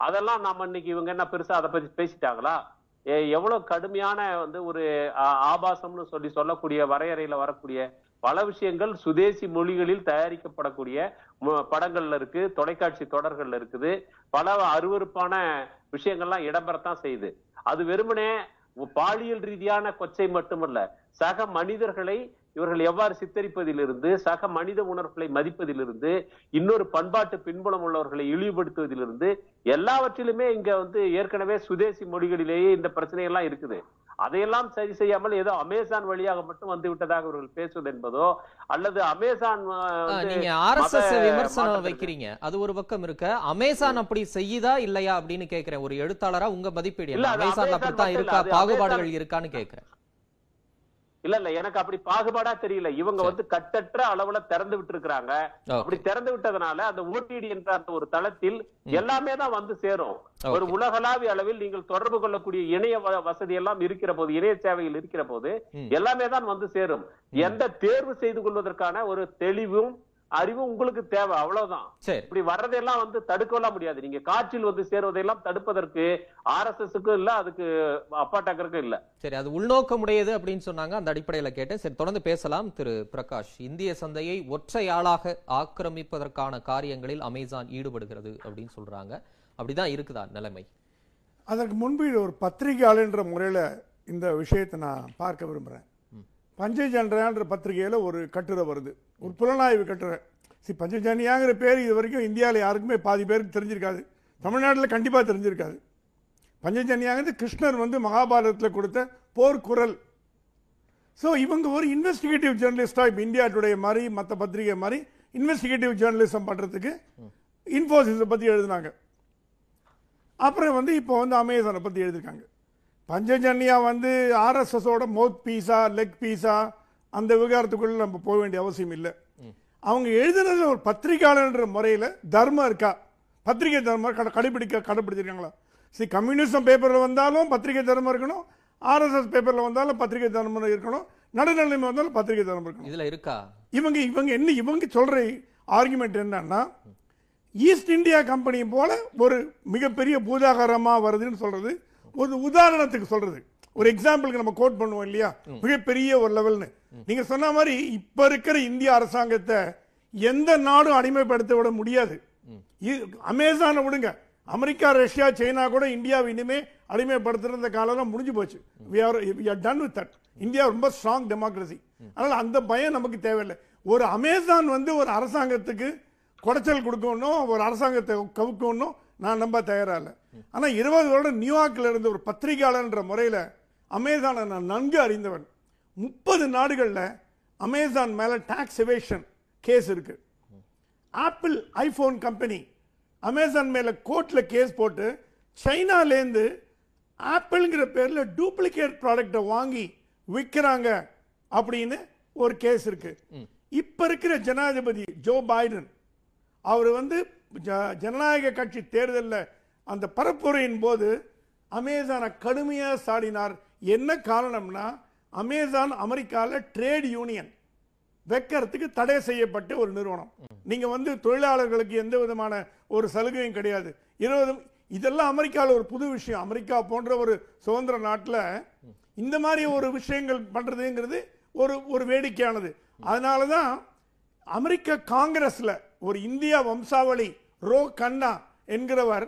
அதெல்லாம் நாம இன்னைக்கு இவங்க என்ன பெருசா அதை பத்தி பேசிட்டாங்களா? எவ்வளவு கடுமையான வந்து ஒரு ஆபாசம்னு சொல்லி சொல்லக்கூடிய வரையறையில வரக்கூடிய பல விஷயங்கள் சுதேசி மொழிகளில் தயாரிக்கப்படக்கூடிய படங்கள்ல இருக்கு தொலைக்காட்சி தொடர்கள்ல இருக்குது. பல அருவருப்பான விஷயங்கள்லாம் இடம்பெறத்தான் செய்யுது. அது வெறுமனே பாலியல் ரீதியான கொச்சை மட்டுமல்ல சக மனிதர்களை இவர்கள் எவ்வாறு சித்தரிப்பதிலிருந்து சக மனித உணர்வுகளை மதிப்பதிலிருந்து இன்னொரு பண்பாட்டு பின்புலம் உள்ளவர்களை இழிவுபடுத்துவதிலிருந்து எல்லாவற்றிலுமே இங்க வந்து ஏற்கனவே சுதேசி மொழிகளிலேயே இந்த பிரச்சனையெல்லாம் இருக்குது. அதையெல்லாம் சரி செய்யாமல் ஏதோ அமேசான் வழியாக மட்டும் வந்து விட்டதாக இவர்கள் பேசுவது என்பதோ அல்லது அமேசான் நீங்க ஆர்எஸ்எஸ் விமர்சனம் வைக்கிறீங்க. அது ஒரு பக்கம் இருக்க அமேசான் அப்படி செய்யுதா இல்லையா அப்படின்னு கேக்குறேன். ஒரு எழுத்தாளரா உங்க மதிப்பீடு அமேசான் அப்படித்தான் இருக்கா? பாகுபாடுகள் இருக்கான்னு கேக்குறேன். இல்ல இல்ல எனக்கு அப்படி பாகுபாடா தெரியல. இவங்க. வந்து கட்டற்ற அளவுல திறந்து விட்டு இருக்கிறாங்க அப்படி திறந்து விட்டதுனால அந்த ஓடிடி என்ற அந்த ஒரு தளத்தில் எல்லாமே தான் வந்து சேரும். ஒரு. உலகளாவிய அளவில் நீங்கள் தொடர்பு கொள்ளக்கூடிய இணைய வசதி எல்லாம் இருக்கிற போது இணைய சேவைகள் இருக்கிற போது. எல்லாமே தான் வந்து சேரும். எந்த தேர்வு செய்து கொள்வதற்கான ஒரு தெளிவும் அறிவும் உங்களுக்கு தேவை அவ்வளவுதான். சரி. இப்படி வர்றதெல்லாம் வந்து தடுக்கலாம் முடியாது. நீங்க காற்றில் வந்து சேருவதெல்லாம் தடுப்பதற்கு ஆர்எஸ்எஸ்க்கும் இல்ல அதுக்கு அப்பாட்டாக்கருக்கும் இல்ல. சரி அது உள்நோக்கமுடையது அப்படின்னு சொன்னாங்க அந்த அடிப்படையில கேட்டேன். சரி தொடர்ந்து பேசலாம் திரு பிரகாஷ். இந்திய சந்தையை ஒற்றையாளாக ஆக்கிரமிப்பதற்கான காரியங்களில் அமேசான் ஈடுபடுகிறது அப்படின்னு சொல்றாங்க. அப்படிதான் இருக்குதா நிலைமை? அதற்கு முன்பு இது ஒரு பத்திரிகையாளர்ன்ற முறையில் இந்த விஷயத்தை நான் பார்க்க விரும்புகிறேன் பஞ்சஜன்யான்ற பத்திரிகையில் ஒரு கட்டுரை வருது. ஒரு புலனாய்வு கட்டுரை. சி பஞ்சஜன்யாங்கிற பேர் இது வரைக்கும் இந்தியாவில் யாருக்குமே பாதி பேருக்கு தெரிஞ்சிருக்காது. தமிழ்நாட்டில் கண்டிப்பாக தெரிஞ்சிருக்காது. பஞ்சஜன்யாங்கிறது கிருஷ்ணர் வந்து மகாபாரதத்தில் கொடுத்த போர்க்குரல். ஸோ இவங்க ஒரு இன்வெஸ்டிகேட்டிவ் ஜேர்னலிஸ்டாக இப்போ இந்தியா டுடே மாதிரி மற்ற பத்திரிகை மாதிரி இன்வெஸ்டிகேட்டிவ் ஜேர்னலிசம் பண்ணுறதுக்கு இன்ஃபோசிஸை பற்றி எழுதினாங்க. அப்புறம் வந்து இப்போ வந்து அமேசானை பற்றி எழுதியிருக்காங்க பஞ்சஜன்யா வந்து ஆர்எஸ்எஸோட மோத் பீஸா லெக் பீஸா அந்த விவகாரத்துக்குள்ள நம்ம போக வேண்டிய அவசியம் இல்லை. அவங்க எழுதுனது ஒரு பத்திரிகையாளர்ன்ற முறையில் தர்மம் இருக்கா? பத்திரிகை தர்மம் கடை கடைபிடிக்க கடைபிடிச்சிருக்காங்களா? சரி கம்யூனிசம் பேப்பரில் வந்தாலும் பத்திரிகை தர்மம் இருக்கணும். ஆர்எஸ்எஸ் பேப்பரில் வந்தாலும் பத்திரிகை தர்மம் இருக்கணும். நடுநிலைமை வந்தாலும் பத்திரிகை தர்மம் இருக்கணும். இதுல இருக்கா? இவங்க இவங்க என்ன இவங்க சொல்ற ஆர்குமெண்ட் என்னன்னா ஈஸ்ட் இந்தியா கம்பெனி போல ஒரு மிகப்பெரிய பூதாகரமா வருதுன்னு சொல்றது ஒரு உதாரணத்துக்கு சொல்றது. ஒரு எக்ஸாம்பிளுக்கு நம்ம கோட் பண்ணுவோம் இல்லையா? மிகப்பெரிய ஒரு லெவல்னு நீங்க சொன்ன மாதிரி இப்ப இருக்கிற இந்திய அரசாங்கத்தை எந்த நாடும் அடிமைப்படுத்த விட முடியாது. அமேசானை விடுங்க. அமெரிக்கா ரஷ்யா சைனா கூட இந்தியாவை இனிமே அடிமைப்படுத்துற இந்த காலம் முடிஞ்சு போச்சு. we are we are done with that. India ரொம்ப ஸ்ட்ராங் டெமோக்ரஸி அதனால அந்த பயம் நமக்கு தேவையில்லை. ஒரு அமேசான் வந்து ஒரு அரசாங்கத்துக்கு குடைச்சல் கொடுக்கணும் ஒரு அரசாங்கத்தை கவுக்கணும் நான் நம்ப தயாரா இல்லை. ஆனா இருபது வருடம் நியூயார்க்ல இருந்த ஒரு பத்திரிகையாளர்ன்ற முறையில அமேசானை நான் நன்கு அறிந்தவன். முப்பது நாடுகள்ல அமேசான் மேல டாக்ஸ் எவேஷன் கேஸ் இருக்கு. ஆப்பிள் ஐபோன் கம்பெனி அமேசான் மேல கோர்ட்ல கேஸ் போட்டு சைனாலேருந்து ஆப்பிள்ங்கிற பேர்ல டூப்ளிகேட் ப்ராடக்ட்டை வாங்கி விற்கிறாங்க அப்படின்னு ஒரு கேஸ் இருக்கு. இப்ப இருக்கிற ஜனாதிபதி ஜோ பைடன் அவர் வந்து ஜனநாயக கட்சி தேர்தலில் அந்த பரப்புரையின் போது அமேசானை கடுமையா சாடினார். என்ன காரணம்னா அமேசான் அமெரிக்காவில் ட்ரேட் யூனியன் வைக்கிறதுக்கு தடை செய்யப்பட்ட ஒரு நிறுவனம். நீங்கள் வந்து தொழிலாளர்களுக்கு எந்த விதமான ஒரு சலுகையும் கிடையாது. இருபது இதெல்லாம் அமெரிக்காவில் ஒரு புது விஷயம். அமெரிக்கா போன்ற ஒரு சுதந்திர நாட்டில் இந்த மாதிரி ஒரு விஷயங்கள் பண்ணுறதுங்கிறது ஒரு ஒரு வேடிக்கையானது. அதனால தான் அமெரிக்க காங்கிரஸில் ஒரு இந்தியா வம்சாவளி ரோ கண்ணா என்கிறவர்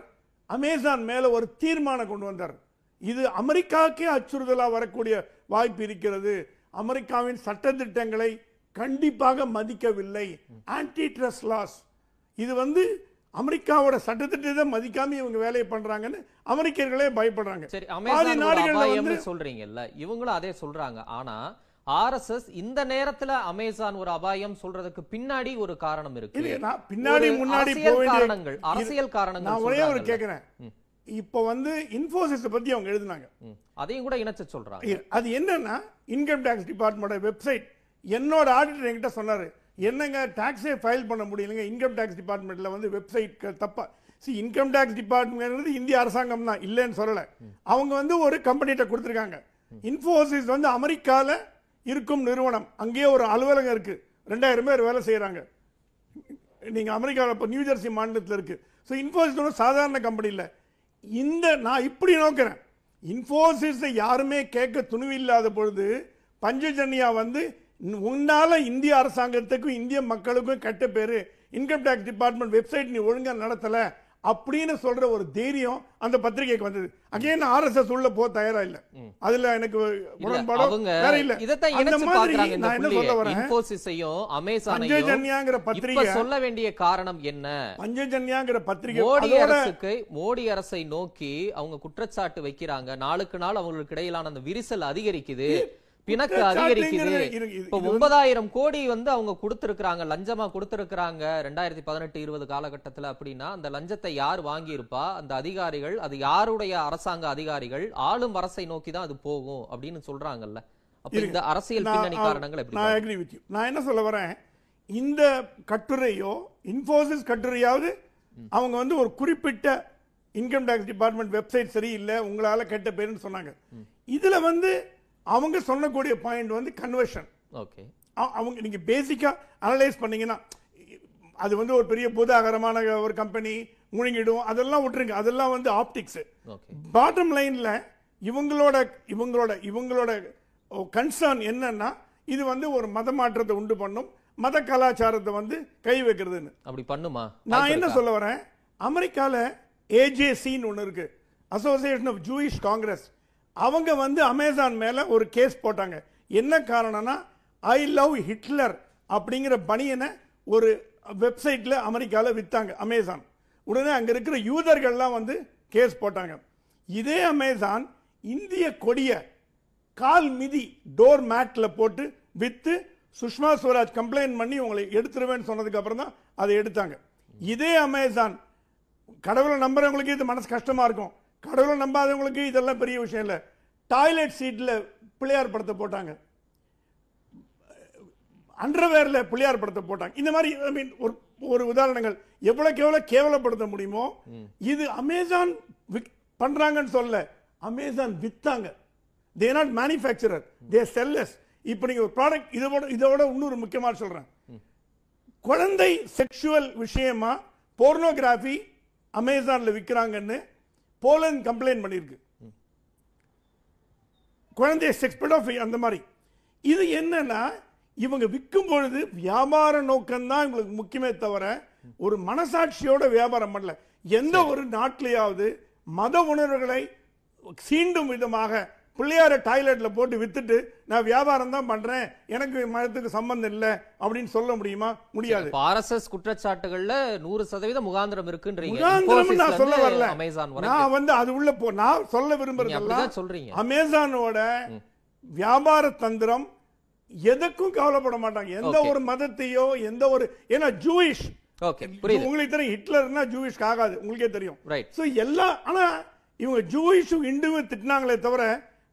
அமேசான் மேலே ஒரு தீர்மானம் கொண்டு வந்தார். இது அமெரிக்காவுக்கே அச்சுறுத்தலா வரக்கூடிய வாய்ப்பு இருக்கிறது. அமெரிக்காவின் சட்டத்திட்டங்களை கண்டிப்பாக மதிக்கவில்லை. ஆன்டி ட்ரஸ்ட் லாஸ் இது வந்து அமெரிக்காவோட சட்டத்திட்டத்தை மதிக்காம இவங்க வேலையை பண்றாங்கன்னு அமெரிக்கர்களே பயப்படுறாங்க. சரி பாதி அமேசான் சொல்றீங்கல்ல இவங்களும் அதே சொல்றாங்க. ஆனா ஆர்எஸ்எஸ் இந்த நேரத்துல அமேசான் ஒரு அபாயம் சொல்றதுக்கு பின்னாடி ஒரு காரணம் இருக்கு. பின்னாடி முன்னாடி காரணங்கள் அரசியல் காரணங்கள் நான் ஒரே ஒரு சொல்றாங்கல்ல. இப்போ வந்து இன்ஃபோசிஸ் பத்தி அவங்க எழுதுனாங்க. அதையும் கூட இணைச்சு சொல்றாங்க. இ- அது என்னன்னா இன்கம் டேக்ஸ் டிபார்ட்மெண்ட் வெப்சைட் என்னோட ஆடிட்டர் என்கிட்ட சொன்னாரு என்னங்க டாக்ஸே ஃபைல் பண்ண முடியலங்க. இன்கம் டேக்ஸ் டிபார்ட்மெண்ட்ல வந்து வெப்சைட் தப்பா. சி இன்கம் டேக்ஸ் டிபார்ட்மெண்ட் இந்திய அரசாங்கம் தான் இல்லைன்னு சொல்லல. அவங்க வந்து ஒரு கம்பெனிட்ட கொடுத்துருக்காங்க. இன்ஃபோசிஸ் வந்து அமெரிக்கால இருக்கும் நிறுவனம். அங்கேயே ஒரு அலுவலகம் இருக்கு. ரெண்டாயிரம் பேர் வேலை செய்யறாங்க நீங்க அமெரிக்காவில் இப்போ நியூ ஜெர்சி மாநிலத்தில் இருக்கு. ஸோ இன்ஃபோசிஸ் ஒன்றும் சாதாரண கம்பெனி இல்லை. இந்த நான் இப்படி நோக்கிறேன். இன்ஃபோசிஸை யாருமே கேட்க துணிவில்லாத பொழுது பஞ்சஜன்யா வந்து உன்னால் இந்திய அரசாங்கத்துக்கும் இந்திய மக்களுக்கும் கெட்ட பேரு. இன்கம் டேக்ஸ் டிபார்ட்மெண்ட் வெப்சைட் நீ ஒழுங்காக நடத்தலை. அப்படின்னு சொல்ற ஒரு தைரியம் அந்த பத்திரிகைக்கு வந்தது. அகைன் ஆர்எஸ்எஸ் உள்ள போக தயாரா இல்ல. அதுல எனக்கு இல்ல, உடன்பாடோ அவங்க வேற இல்ல. இதைத்தான் அந்த மாதிரி நான் என்ன. சொல்ல வரேன்? இன்ஃபோசிஸையும் அமேசானையும் பஞ்சஜன்யாங்கிற பத்திரிகை சொல்ல வேண்டிய காரணம் என்ன? பஞ்சஜன்யாங்கிற பத்திரிகை மோடி அரசுக்கு மோடி அரசை நோக்கி அவங்க குற்றச்சாட்டு வைக்கிறாங்க. நாளுக்கு நாள் அவங்களுக்கு இடையிலான அந்த விரிசல் அதிகரிக்குது. பிணக்கு அதிகரிக்குது. இப்ப ஒன்பதாயிரம் கோடி வந்து அவங்க கொடுத்திருக்காங்க லஞ்சமா கொடுத்திருக்காங்க ரெண்டாயிரத்தி பதினெட்டு இருபது காலகட்டத்துல அப்படின்னா அந்த லஞ்சத்தை யார் வாங்கியிருப்பா? அந்த அதிகாரிகள் அது யாருடைய அரசாங்க அதிகாரிகள்? ஆளும் அரசை நோக்கி தான் அது போகும் அப்படின்னு சொல்றாங்கல்ல. அப்ப. இந்த அரசியல் பின்னணி காரணங்கள் எப்படி நான் என்ன சொல்ல வரேன்? இந்த கட்டுரையோ இன்ஃபோசிஸ் கட்டுரையாவது அவங்க வந்து ஒரு குறிப்பிட்ட இன்கம் டேக்ஸ் டிபார்ட்மெண்ட் வெப்சைட் சரியில்லை உங்களால கெட்ட பேருன்னு சொன்னாங்க. இதுல வந்து அவங்க சொல்லக்கூடிய பாயிண்ட் வந்து கன்வர்ஷன் ஓகே அவங்க நீங்க பேசிக்கா அனலைஸ் பண்ணீங்கன்னா அது வந்து ஒரு பெரிய பூதாகரமான ஒரு கம்பெனி முழுங்கிடும். அதெல்லாம் விட்டுருங்க. அதெல்லாம் வந்து ஆப்டிக்ஸ் பாட்டம் லைன்ல இவங்களோட இவங்களோட இவங்களோட கன்சர்ன் என்னன்னா இது வந்து ஒரு மத மாற்றத்தை உண்டு பண்ணும். மத கலாச்சாரத்தை வந்து கை வைக்கிறதுன்னு. அப்படி பண்ணுமா? நான் என்ன? சொல்ல வரேன்? அமெரிக்கால ஏஜேசின்னு ஒன்று இருக்கு. அசோசியேஷன் ஆஃப் ஜூயிஷ் காங்கிரஸ் அவங்க வந்து அமேசான் மேலே ஒரு கேஸ் போட்டாங்க. என்ன காரணம்னா ஐ லவ் ஹிட்லர் அப்படிங்கிற பனியனை ஒரு வெப்சைட்டில் அமெரிக்காவில் விற்றாங்க அமேசான். உடனே அங்கே இருக்கிற யூதர்கள்லாம் வந்து கேஸ் போட்டாங்க. இதே அமேசான் இந்திய கொடியை கால் மிதி டோர் மேட்டில் போட்டு விற்று சுஷ்மா ஸ்வராஜ் கம்ப்ளைண்ட் பண்ணி உங்களை எடுத்துருவேன்னு சொன்னதுக்கப்புறம் தான் அதை எடுத்தாங்க. இதே அமேசான் கடவுளை நம்புறவங்களுக்கு இது மனசு கஷ்டமாக இருக்கும். கடவுளை நம்பாதவங்களுக்கு இதெல்லாம் பெரிய விஷயம் இல்லை. டாய்லெட் சீட்ல பிள்ளையார் படத்தை போட்டாங்க. அண்டர்வேர்ல பிள்ளையார் படத்தை போட்டாங்க. இந்த மாதிரி ஐ மீன் ஒரு ஒரு உதாரணங்கள். எவ்வளவுக்கு எவ்வளவு கேவலப்படுத்த முடியுமோ இது அமேசான் விக்- பண்றாங்கன்னு சொல்ல Amazon வித்தாங்க. They not manufacturer they sellers இப்போ நீங்க ஒரு ப்ராடக்ட் இதோட இதோட இன்னொரு முக்கியமான சொல்றேன். குழந்தை செக்ஷுவல் விஷயமா போர்னோகிராஃபி அமேசான்ல விற்கிறாங்கன்னு போலந்து கம்ப்ளைண்ட் பண்ணியிருக்கு குழந்தைய செக்ஸ் பெடோஃபி அந்த மாதிரி. இது என்னன்னா இவங்க விற்கும் பொழுது வியாபார நோக்கம் தான் இவங்களுக்கு முக்கியமே தவிர ஒரு மனசாட்சியோட வியாபாரம் பண்ணல. எந்த ஒரு நாட்டிலேயாவது மத உணர்வுகளை சீண்டும் விதமாக பிள்ளையார டாய்லெட்ல போட்டு வித்துட்டு நான் வியாபாரம் தான் பண்றேன். எனக்கு மதத்துக்கு சம்பந்தம் இல்லை அப்படின்னு சொல்ல முடியுமா? முடியாது. ஆர்எஸ்எஸ் குற்றச்சாட்டுகள்ல நூறு சதவீதம் முகாந்திரம் இருக்குன்றீங்க. நான் சொல்ல வரல. அமேசான் நான் வந்து அது உள்ள போ நான் சொல்ல விரும்புறதெல்லாம் சொல்றீங்க. அமேசானோட வியாபார தந்திரம் எதுக்கும் கவலைப்பட மாட்டாங்க. எந்த. ஒரு மதத்தையோ எந்த ஒரு ஏன்னா ஜூயிஷ் ஓகே உங்களுக்கு தெரியும் ஹிட்லர்னா ஜூயிஷ்க்கு ஆகாது. உங்களுக்கே தெரியும். ரைட் சோ எல்லா ஆனா இவங்க ஜூயிஷும் இந்துவும் திட்டினாங்களே தவிர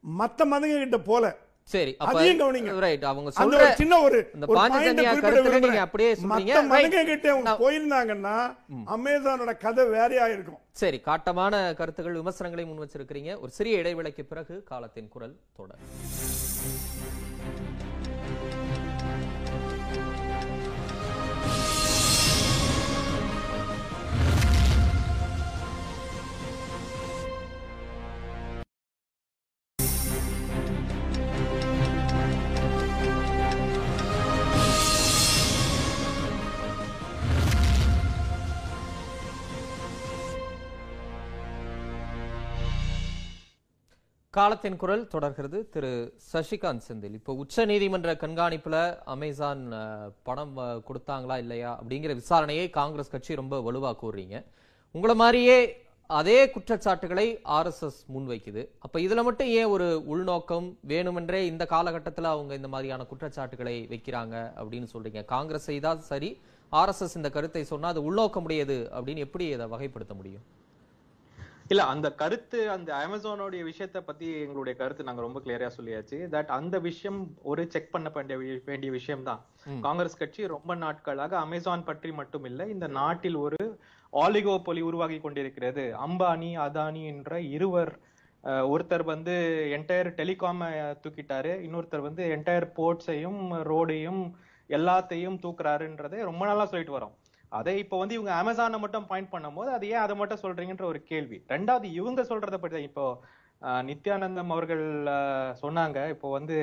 மத்த மதங்க கிட்ட போல சரி அதையும் கவனிங்க. ரைட் அவங்க சொல்ற சின்ன ஒரு இந்த பாஞ்சஜன்யா கருத்துல நீங்க. அப்படியே சொல்றீங்க. மத்த மதங்க Right. கிட்ட அவங்க போயிருந்தாங்கன்னா அமேசானோட கதை வேறையா இருக்கும் சரி காட்டமான கருத்துக்கள் விமர்சனங்களை முன் வச்சிருக்கிறீங்க ஒரு சிறிய இடைவேளைக்கு பிறகு காலத்தின் குரல் தொடர் காலத்தின் குரல் தொடர்கிறது. திரு சசிகாந்த் செந்தில் இப்போ உச்ச நீதிமன்ற கண்காணிப்புல அமேசான் பணம் கொடுத்தாங்களா இல்லையா அப்படிங்கிற விசாரணையை காங்கிரஸ் கட்சி ரொம்ப வலுவா கூறுறீங்க. உங்களை மாதிரியே அதே குற்றச்சாட்டுகளை ஆர்எஸ்எஸ் முன்வைக்குது. அப்ப இதுல மட்டும் ஏன் ஒரு உள்நோக்கம் வேணுமென்றே இந்த காலகட்டத்தில் அவங்க இந்த மாதிரியான குற்றச்சாட்டுகளை வைக்கிறாங்க அப்படின்னு சொல்றீங்க? காங்கிரஸ் செய்தால் சரி ஆர்எஸ்எஸ் இந்த கருத்தை சொன்னா அது உள்நோக்கமுடையது அப்படின்னு எப்படி இதை வகைப்படுத்த முடியும்? இல்ல அந்த கருத்து அந்த அமேசானோடைய விஷயத்தை பத்தி எங்களுடைய கருத்து நாங்க ரொம்ப கிளியரா சொல்லியாச்சு. தட் அந்த விஷயம் ஒரு செக் பண்ண வேண்டிய விஷயம் தான். காங்கிரஸ் கட்சி ரொம்ப நாட்களாக அமேசான் பற்றி மட்டும் இல்ல இந்த நாட்டில் ஒரு ஆலிகோபொலி உருவாகி கொண்டிருக்கிறது. அம்பானி அதானி என்ற இருவர் ஒருத்தர் வந்து என்டையர் டெலிகாம தூக்கிட்டாரு. இன்னொருத்தர் வந்து என்டையர் போர்ட்ஸையும் ரோடையும் எல்லாத்தையும் தூக்குறாருன்றதை ரொம்ப நாளா சொல்லிட்டு வரோம் அதை இப்போ வந்து இவங்க அமேசானை மட்டும் பாயிண்ட் பண்ணும்போது அது ஏன் அதை மட்டும் சொல்றீங்கன்ற ஒரு கேள்வி. ரெண்டாவது இவங்க சொல்றத பற்றி தான் இப்போ நித்யானந்தம் அவர்கள் சொன்னாங்க. இப்போ வந்து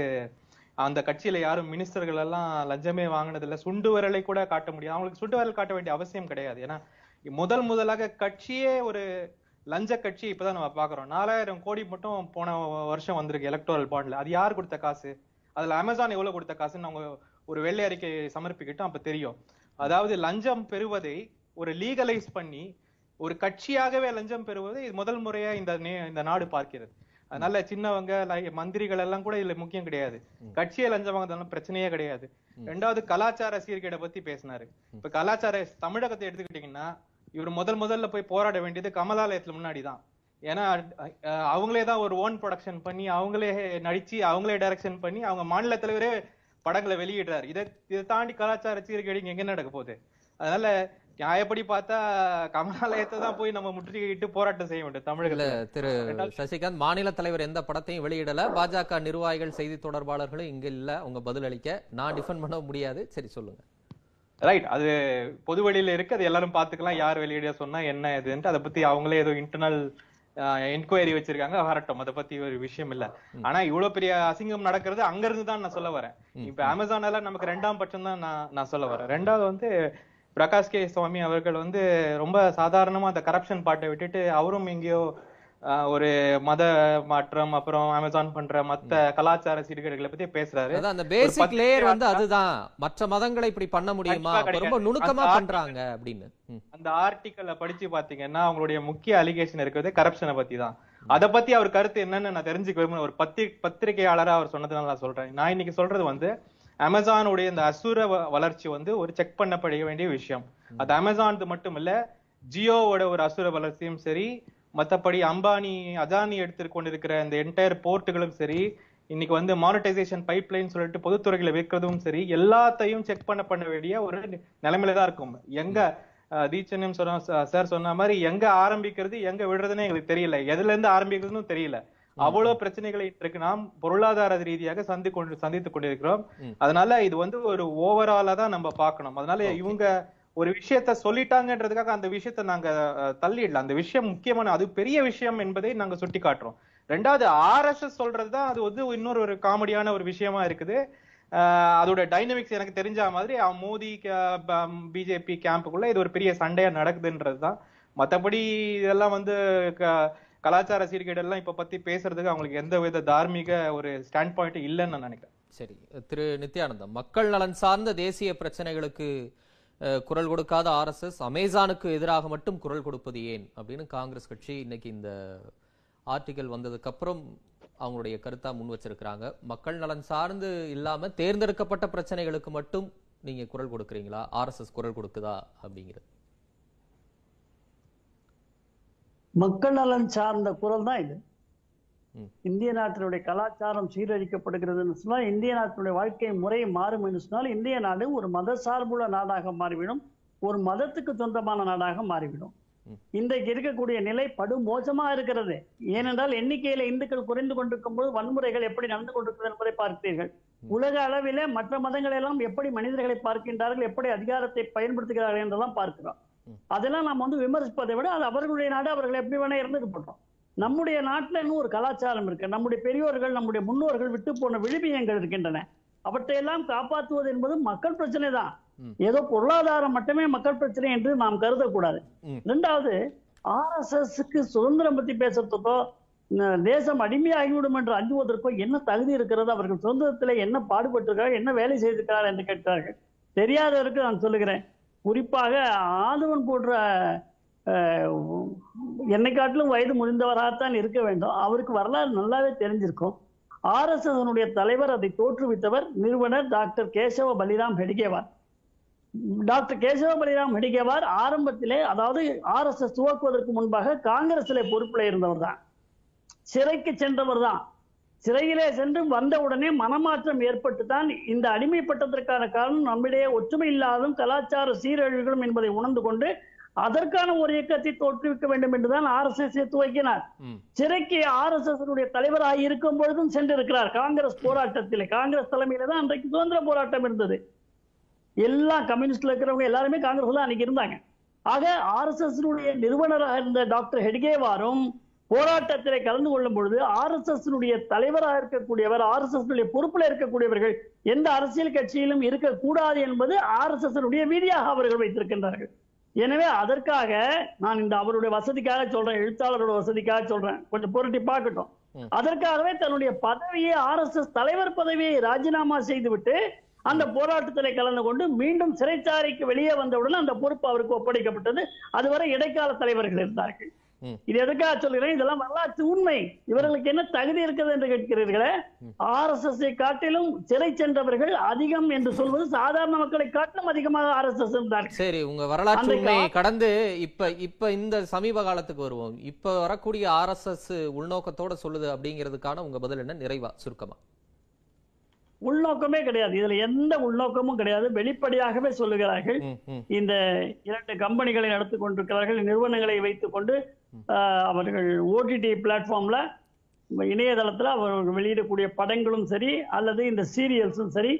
அந்த கட்சியில யாரும் மினிஸ்டர்கள் எல்லாம் லஞ்சமே வாங்கினது இல்ல சுண்டு விரலை கூட காட்ட முடியாது. அவங்களுக்கு சுண்டு விரல் காட்ட வேண்டிய அவசியம் கிடையாது. ஏன்னா முதல் முதலாக கட்சியே ஒரு லஞ்ச கட்சி இப்பதான் நம்ம பாக்குறோம் நாலாயிரம் கோடி மட்டும் போன வருஷம் வந்திருக்கு எலக்ட்ரல் பாண்ட்ல அது யார் கொடுத்த காசு? அதுல அமேசான் எவ்வளவு கொடுத்த காசுன்னு அவங்க ஒரு வெள்ளை அறிக்கை சமர்ப்பிக்கிட்டோம் அப்ப தெரியும். அதாவது லஞ்சம் பெறுவதை ஒரு லீகலைஸ் பண்ணி ஒரு கட்சியாகவே லஞ்சம் பெறுவதை இது முதல் முறையா இந்த இந்த நாடு பார்க்கிறது. அதனால சின்னவங்க மந்திரிகள் எல்லாம் கூட இதுல முக்கியம் கிடையாது. கட்சியை லஞ்சம் வாங்குறதுனால பிரச்சனையே கிடையாது. ரெண்டாவது கலாச்சார சீர்கேடை பத்தி பேசினாரு. இப்ப கலாச்சார தமிழகத்தை எடுத்துக்கிட்டீங்கன்னா இவர் முதல் முதல்ல போய் போராட வேண்டியது கமலாலயத்துல முன்னாடி தான். ஏன்னா அவங்களே தான் ஒரு ஓன் ப்ரொடக்ஷன் பண்ணி அவங்களே நடிச்சு அவங்களே டைரக்ஷன் பண்ணி அவங்க மாநில தலைவரே படங்களை வெளியிடுறாரு. இதை இதை தாண்டி கலாச்சார சீர்கேடு எங்க நடக்க போகுது? அதனால நியாயப்படி பார்த்தா கமலாலயத்தை தான் போய் நம்ம முற்றுகையிட்டு போராட்டம் செய்ய வேண்டும் தமிழகத்துல. திரு சசிகாந்த் மாநில தலைவர் எந்த படத்தையும் வெளியிடல. பாஜக நிர்வாகிகள் செய்தி தொடர்பாளர்களும் இங்க இல்ல. உங்க பதிலளிக்க நான் டிஃபெண்ட் பண்ண முடியாது. சரி சொல்லுங்க. ரைட் அது பொது வெளியில இருக்கு. அது எல்லாரும் பாத்துக்கலாம் யார் வெளியிட சொன்னா என்ன இதுன்ட்டு அதை பத்தி அவங்களே ஏதோ இன்டர்னல் என்கொயரி வச்சிருக்காங்க. வரட்டும். அதை பத்தி ஒரு விஷயம் இல்ல. ஆனா இவ்வளவு பெரிய அசிங்கம் நடக்கிறது அங்க இருந்து தான் நான் சொல்ல வரேன். இப்ப அமேசான் எல்லாம் நமக்கு ரெண்டாம் பட்சம் தான் நான் நான் சொல்ல வரேன். ரெண்டாவது வந்து பிரகாஷ் கே. சுவாமி அவர்கள் வந்து ரொம்ப சாதாரணமா அந்த கரப்ஷன் பாட்டை விட்டுட்டு அவரும் எங்கேயோ ஒரு மத மாற்றம் அப்புறம் அமேசான் பண்ற மத்த கலாச்சார சீர்கேடுகளை பத்தி பேசுறாரு. அந்த பேசிக் லேயர் வந்து அதுதான். மற்ற மதங்களை இப்படி பண்ண முடியுமா? ரொம்ப. நுணுக்கமா பண்றாங்க அப்படின்னு. அந்த ஆர்டிக்கல்ல படிச்சு பாத்தீங்கன்னா அவங்களுடைய முக்கிய அலிகேஷன் இருக்கிறது கரப்ஷனை பத்தி தான். அத பத்தி அவர் கருத்து என்னன்னு நான் தெரிஞ்சுக்க விரும்புறேன் ஒரு பத்தி பத்திரிகையாளரா அவர் சொன்னதுனால நான் சொல்றேன். நான் இன்னைக்கு சொல்றது வந்து அமேசானுடைய இந்த அசுர வளர்ச்சி வந்து ஒரு செக் பண்ணப்பட வேண்டிய விஷயம். அது அமேசான் மட்டும் இல்ல ஜியோவோட ஒரு அசுர வளர்ச்சியும் சரி மத்தபடி அம்பானி அதானி எடுத்து கொண்டிருக்கிற இந்த என்டையர் போர்ட்டுகளும் சரி இன்னைக்கு வந்து மானிட்டைசேஷன் பைப்லைன் சொல்லிட்டு பொதுத்துறைகளை வைக்கிறதும் சரி எல்லாத்தையும் செக் பண்ண பண்ண வேண்டிய ஒரு நிலைமையில தான் இருக்கும். எங்க தீட்சண்யம் சொன்ன சார் சொன்ன மாதிரி எங்க ஆரம்பிக்கிறது எங்க விடுறதுன்னு எங்களுக்கு தெரியல. எதுல இருந்து ஆரம்பிக்கிறதுன்னு தெரியல. அவ்வளவு பிரச்சனைகளை இன்றைக்கு நாம் பொருளாதார ரீதியாக சந்தி கொண்டு சந்தித்துக் கொண்டிருக்கிறோம். அதனால இது வந்து ஒரு ஓவராலா தான் நம்ம பார்க்கணும். அதனால இவங்க ஒரு விஷயத்த சொல்லிட்டாங்கன்றதுக்காக அந்த விஷயத்த நாங்க தள்ளிடலாம் அந்த விஷயம் முக்கியமான அது பெரிய விஷயம் என்பதை நாங்க சுட்டி காட்டுறோம் ரெண்டாவது ஆர்எஸ்எஸ் சொல்றதுதான் அது வந்து இன்னொரு ஒரு காமெடியான ஒரு விஷயமா இருக்குது. அதோட டைனமிக்ஸ் எனக்கு தெரிஞ்ச மாதிரி அவன் மோடி பிஜேபி கேம்புக்குள்ள இது ஒரு பெரிய சண்டையா நடக்குதுன்றதுதான் மத்தபடி இதெல்லாம் வந்து க- கலாச்சார சீர்கேடு எல்லாம் இப்ப பத்தி பேசுறதுக்கு அவங்களுக்கு எந்த வித தார்மீக ஒரு ஸ்டாண்ட் பாயிண்ட் இல்லைன்னு நான் நினைக்கிறேன். சரி. திரு. நித்யானந்தம் மக்கள் நலன் சார்ந்த தேசிய பிரச்சனைகளுக்கு குரல் கொடுக்காத ஆர்எஸ்எஸ் அமேசானுக்கு எதிராக மட்டும் குரல் கொடுப்பது ஏன்? அப்படின்னு காங்கிரஸ் கட்சி இன்னைக்கு இந்த ஆர்டிக்கல் வந்ததுக்கு அப்புறம் அவங்களுடைய கருத்தா முன் வச்சிருக்கிறாங்க. மக்கள் நலன் சார்ந்து இல்லாம தேர்ந்தெடுக்கப்பட்ட பிரச்சனைகளுக்கு மட்டும் நீங்க குரல் கொடுக்குறீங்களா? ஆர்எஸ்எஸ் குரல் கொடுக்குதா? அப்படிங்கிறது. மக்கள் நலன் சார்ந்த குரல் தான் இது. இந்திய நாட்டினுடைய கலாச்சாரம் சீரழிக்கப்படுகிறதுன்னு சொன்னால் இந்திய நாட்டினுடைய வாழ்க்கை முறை மாறும் என்று சொன்னால் இந்திய நாடு ஒரு மத சார்புள்ள நாடாக மாறிவிடும் ஒரு மதத்துக்கு சொந்தமான நாடாக மாறிவிடும். இன்றைக்கு இருக்கக்கூடிய நிலை படு மோசமா இருக்கிறது. ஏனென்றால் எண்ணிக்கையில இந்துக்கள் குறைந்து கொண்டிருக்கும் போது வன்முறைகள் எப்படி நடந்து கொண்டிருக்கிறது என்பதை பார்க்கிறீர்கள் உலக அளவிலே மற்ற மதங்கள் எல்லாம் எப்படி மனிதர்களை பார்க்கின்றார்கள் எப்படி அதிகாரத்தை பயன்படுத்துகிறார்கள் என்றெல்லாம் பார்க்கிறோம். அதெல்லாம் நாம் வந்து விமர்சிப்பதை விட அது அவர்களுடைய நாடு அவர்கள் எப்படி வேணா இருந்துட்டு போட்டோம் நம்முடைய நாட்டுல இன்னும் ஒரு கலாச்சாரம் இருக்கு. நம்முடைய பெரியோர்கள் நம்முடைய முன்னோர்கள் விட்டு போன விழுமியங்கள் இருக்கின்றன. அவற்றையெல்லாம் காப்பாற்றுவது என்பது மக்கள் பிரச்சனை தான். ஏதோ பொருளாதாரம் மட்டுமே மக்கள் பிரச்சனை என்று நாம் கருதக்கூடாது. ம். இரண்டாவது ஆர்எஸ்எஸ்க்கு சுதந்திரம் பத்தி பேசுறதுக்கோ தேசம் அடிமையாகிவிடும் என்று அஞ்சுவதற்கோ என்ன தகுதி இருக்கிறது? அவர்கள் சொந்தத்தில் என்ன பாடுபட்டிருக்கிறார்கள் என்ன வேலை செய்திருக்கிறார்கள் என்று கேட்கிறார்கள். தெரியாதவருக்கு நான் சொல்லுகிறேன். குறிப்பாக ஆதவன் போன்ற என்னை காட்டிலும் வயது முதிர்ந்தவராகத்தான் இருக்க வேண்டும். அவருக்கு வரலாறு நல்லாவே தெரிஞ்சிருக்கும். ஆர்எஸ்எஸ் தலைவர் அதை தோற்றுவித்தவர் நிறுவனர் டாக்டர் கேசவ பலிராம் ஹெடிகேவார். டாக்டர் கேசவ பலிராம் ஹெடிகேவார் ஆரம்பத்திலே அதாவது ஆர்எஸ்எஸ் துவக்குவதற்கு முன்பாக காங்கிரஸில் பொறுப்பில் இருந்தவர் தான் சிறைக்கு சென்றவர் தான் சிறையிலே சென்று வந்தவுடனே மனமாற்றம் ஏற்பட்டு தான் இந்த அடிமைப்பட்டதற்கான காரணம் நம்மிடையே ஒற்றுமை இல்லாதும் கலாச்சார சீரழிவுகளும் என்பதை உணர்ந்து கொண்டு அதற்கான ஒரு இயக்கத்தை தோற்றுவிக்க வேண்டும் என்றுதான் ஆர்எஸ்எஸ் துவக்கினார். ம். சிறைக்கு ஆர்எஸ்எஸ் தலைவராக இருக்கும் பொழுதும் சென்றிருக்கிறார். காங்கிரஸ் போராட்டத்திலே காங்கிரஸ் தலைமையில தான் அன்றைக்கு சுதந்திர போராட்டம் இருந்தது. எல்லா கம்யூனிஸ்ட்ல இருக்கிறவங்க எல்லாருமே காங்கிரஸ் தான் அன்னைக்கு இருந்தாங்க. ஆக ஆர்எஸ்எஸ் நிறுவனராக இருந்த டாக்டர் ஹெட்கேவாரும் போராட்டத்திலே கலந்து கொள்ளும் பொழுது ஆர்எஸ்எஸ் தலைவராக இருக்கக்கூடியவர் ஆர்எஸ்எஸ் பொறுப்பில் இருக்கக்கூடியவர்கள் எந்த அரசியல் கட்சியிலும் இருக்கக்கூடாது என்பது ஆர்எஸ்எஸ் விதியாக அவர்கள் வைத்திருக்கின்றார்கள். எனவே அதற்காக நான் இந்த அவருடைய வசதிக்காக சொல்றேன் எழுத்தாளரோட வசதிக்காக சொல்றேன் கொஞ்சம் புரட்டி பார்க்கட்டும். அதற்காகவே தன்னுடைய பதவியை ஆர்எஸ்எஸ் தலைவர் பதவியை ராஜினாமா செய்துவிட்டு அந்த போராட்டத்திலே கலந்து கொண்டு மீண்டும் சிறைச்சாலைக்கு வெளியே வந்தவுடன் அந்த பொறுப்பு அவருக்கு ஒப்படைக்கப்பட்டது அதுவரை இடைக்கால தலைவர்கள் இருந்தார்கள். இது எதுக்காக சொல்கிறேன்? இதெல்லாம் வரலாற்று உண்மை. இவர்களுக்கு என்ன தகுதி இருக்கிறது என்று கேட்கிறீர்களே? ஆர்எஸ்எஸ் காட்டிலும் சிறை சென்றவர்கள் அதிகம் என்று சொல்வது சாதாரண மக்களை காட்டிலும் அதிகமாக ஆர்எஸ்எஸ் இருந்தார்கள் சரி உங்க வரலாற்று உண்மையை கடந்து இப்ப இப்ப இந்த சமீப காலத்துக்கு வருவோம். இப்ப வரக்கூடிய ஆர்எஸ்எஸ் உள்நோக்கத்தோட சொல்லுது அப்படிங்கிறதுக்கான உங்க பதில் என்ன? நிறைவா சுருக்கமா. உள்நோக்கமே கிடையாது. இதுல எந்த உள்நோக்கமும் கிடையாது. வெளிப்படையாகவே சொல்லுகிறார்கள். இந்த இரண்டு கம்பெனிகளை நடத்தி கொண்டிருக்கிறார்கள். நிறுவனங்களை வைத்துக்கொண்டு ஆஹ், அவர்கள் ஓடிடி பிளாட்ஃபார்ம்ல இணையதளத்துல அவர்கள் வெளியிடக்கூடிய படங்களும் சரி அல்லது இந்த சீரியல்ஸும் சரி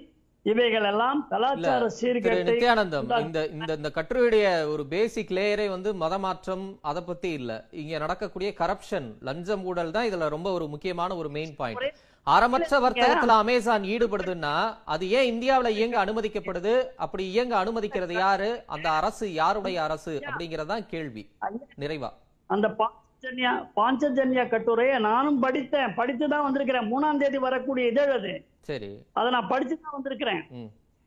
இவைகள் எல்லாம் கலாச்சார சீர்கேட்டை நித்யானந்தம் இந்த இந்த இந்த கட்டுரையுடைய ஒரு பேசிக் லேயரே வந்து மதமாற்றம் அதை பத்தி இல்ல. இங்க நடக்கக்கூடிய கரப்ஷன் லஞ்சம் ஊழல் தான் இதுல ரொம்ப ஒரு முக்கியமான ஒரு மெயின் பாயிண்ட் அறமற்ற வர்த்தகத்துல அமேசான் ஈடுபடுதுன்னா அது ஏன் இந்தியாவுல இயங்க அனுமதிக்கப்படுது? அப்படி இயங்க அனுமதிக்கிறது யாரு? அந்த அரசு யாருடைய அரசு அப்படிங்கறதுதான் கேள்வி. நிறைவா. அந்த பாஞ்சஜன்யா பாஞ்சஜன்யா கட்டுரையை நானும் படித்தேன். படித்து தான் வந்திருக்கிறேன். மூணாம் தேதி வரக்கூடிய இதழ் அது. சரி. அதை நான் படிச்சு தான் வந்திருக்கிறேன்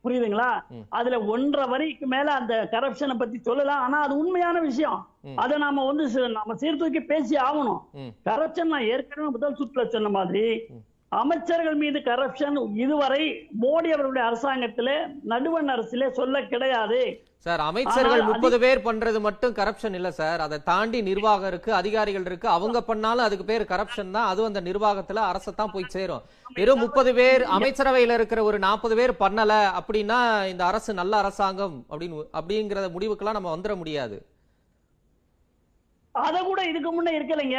புரியுதுங்களா. அதுல ஒன்றரை வரிக்கு மேல அந்த கரப்ஷனை பத்தி சொல்லலாம். ஆனா அது உண்மையான விஷயம். அதை நாம வந்து நாம சீர்தூக்கி பேசி ஆகணும். கரப்ஷன் நான் ஏற்கனவே முதல் சுற்றுல சொன்ன மாதிரி. அமைச்சர்கள் மீது கரப்ஷன் இதுவரை மோடி அவர்களுடைய அரசாங்கத்திலே நடுவண் அரசிலே சொல்ல கிடையாது. சார் அமைச்சர்கள் முப்பது பேர் பண்றது மட்டும் கரப்ஷன் இல்ல சார். அதை தாண்டி நிர்வாகம் இருக்கு அதிகாரிகள் இருக்கு. அவங்க பண்ணாலும் அதுக்கு பேர் கரப்ஷன் தான். அதுவும் அந்த நிர்வாகத்துல அரசத்தான் போய் சேரும். வெறும் முப்பது பேர் அமைச்சரவையில இருக்கிற ஒரு நாற்பது பேர் பண்ணல அப்படின்னா இந்த அரசு நல்ல அரசாங்கம் அப்படின்னு அப்படிங்கிற முடிவுக்கெல்லாம் நம்ம வந்துட முடியாது. அத கூட இதுக்கு முன்ன இருக்கலைங்க.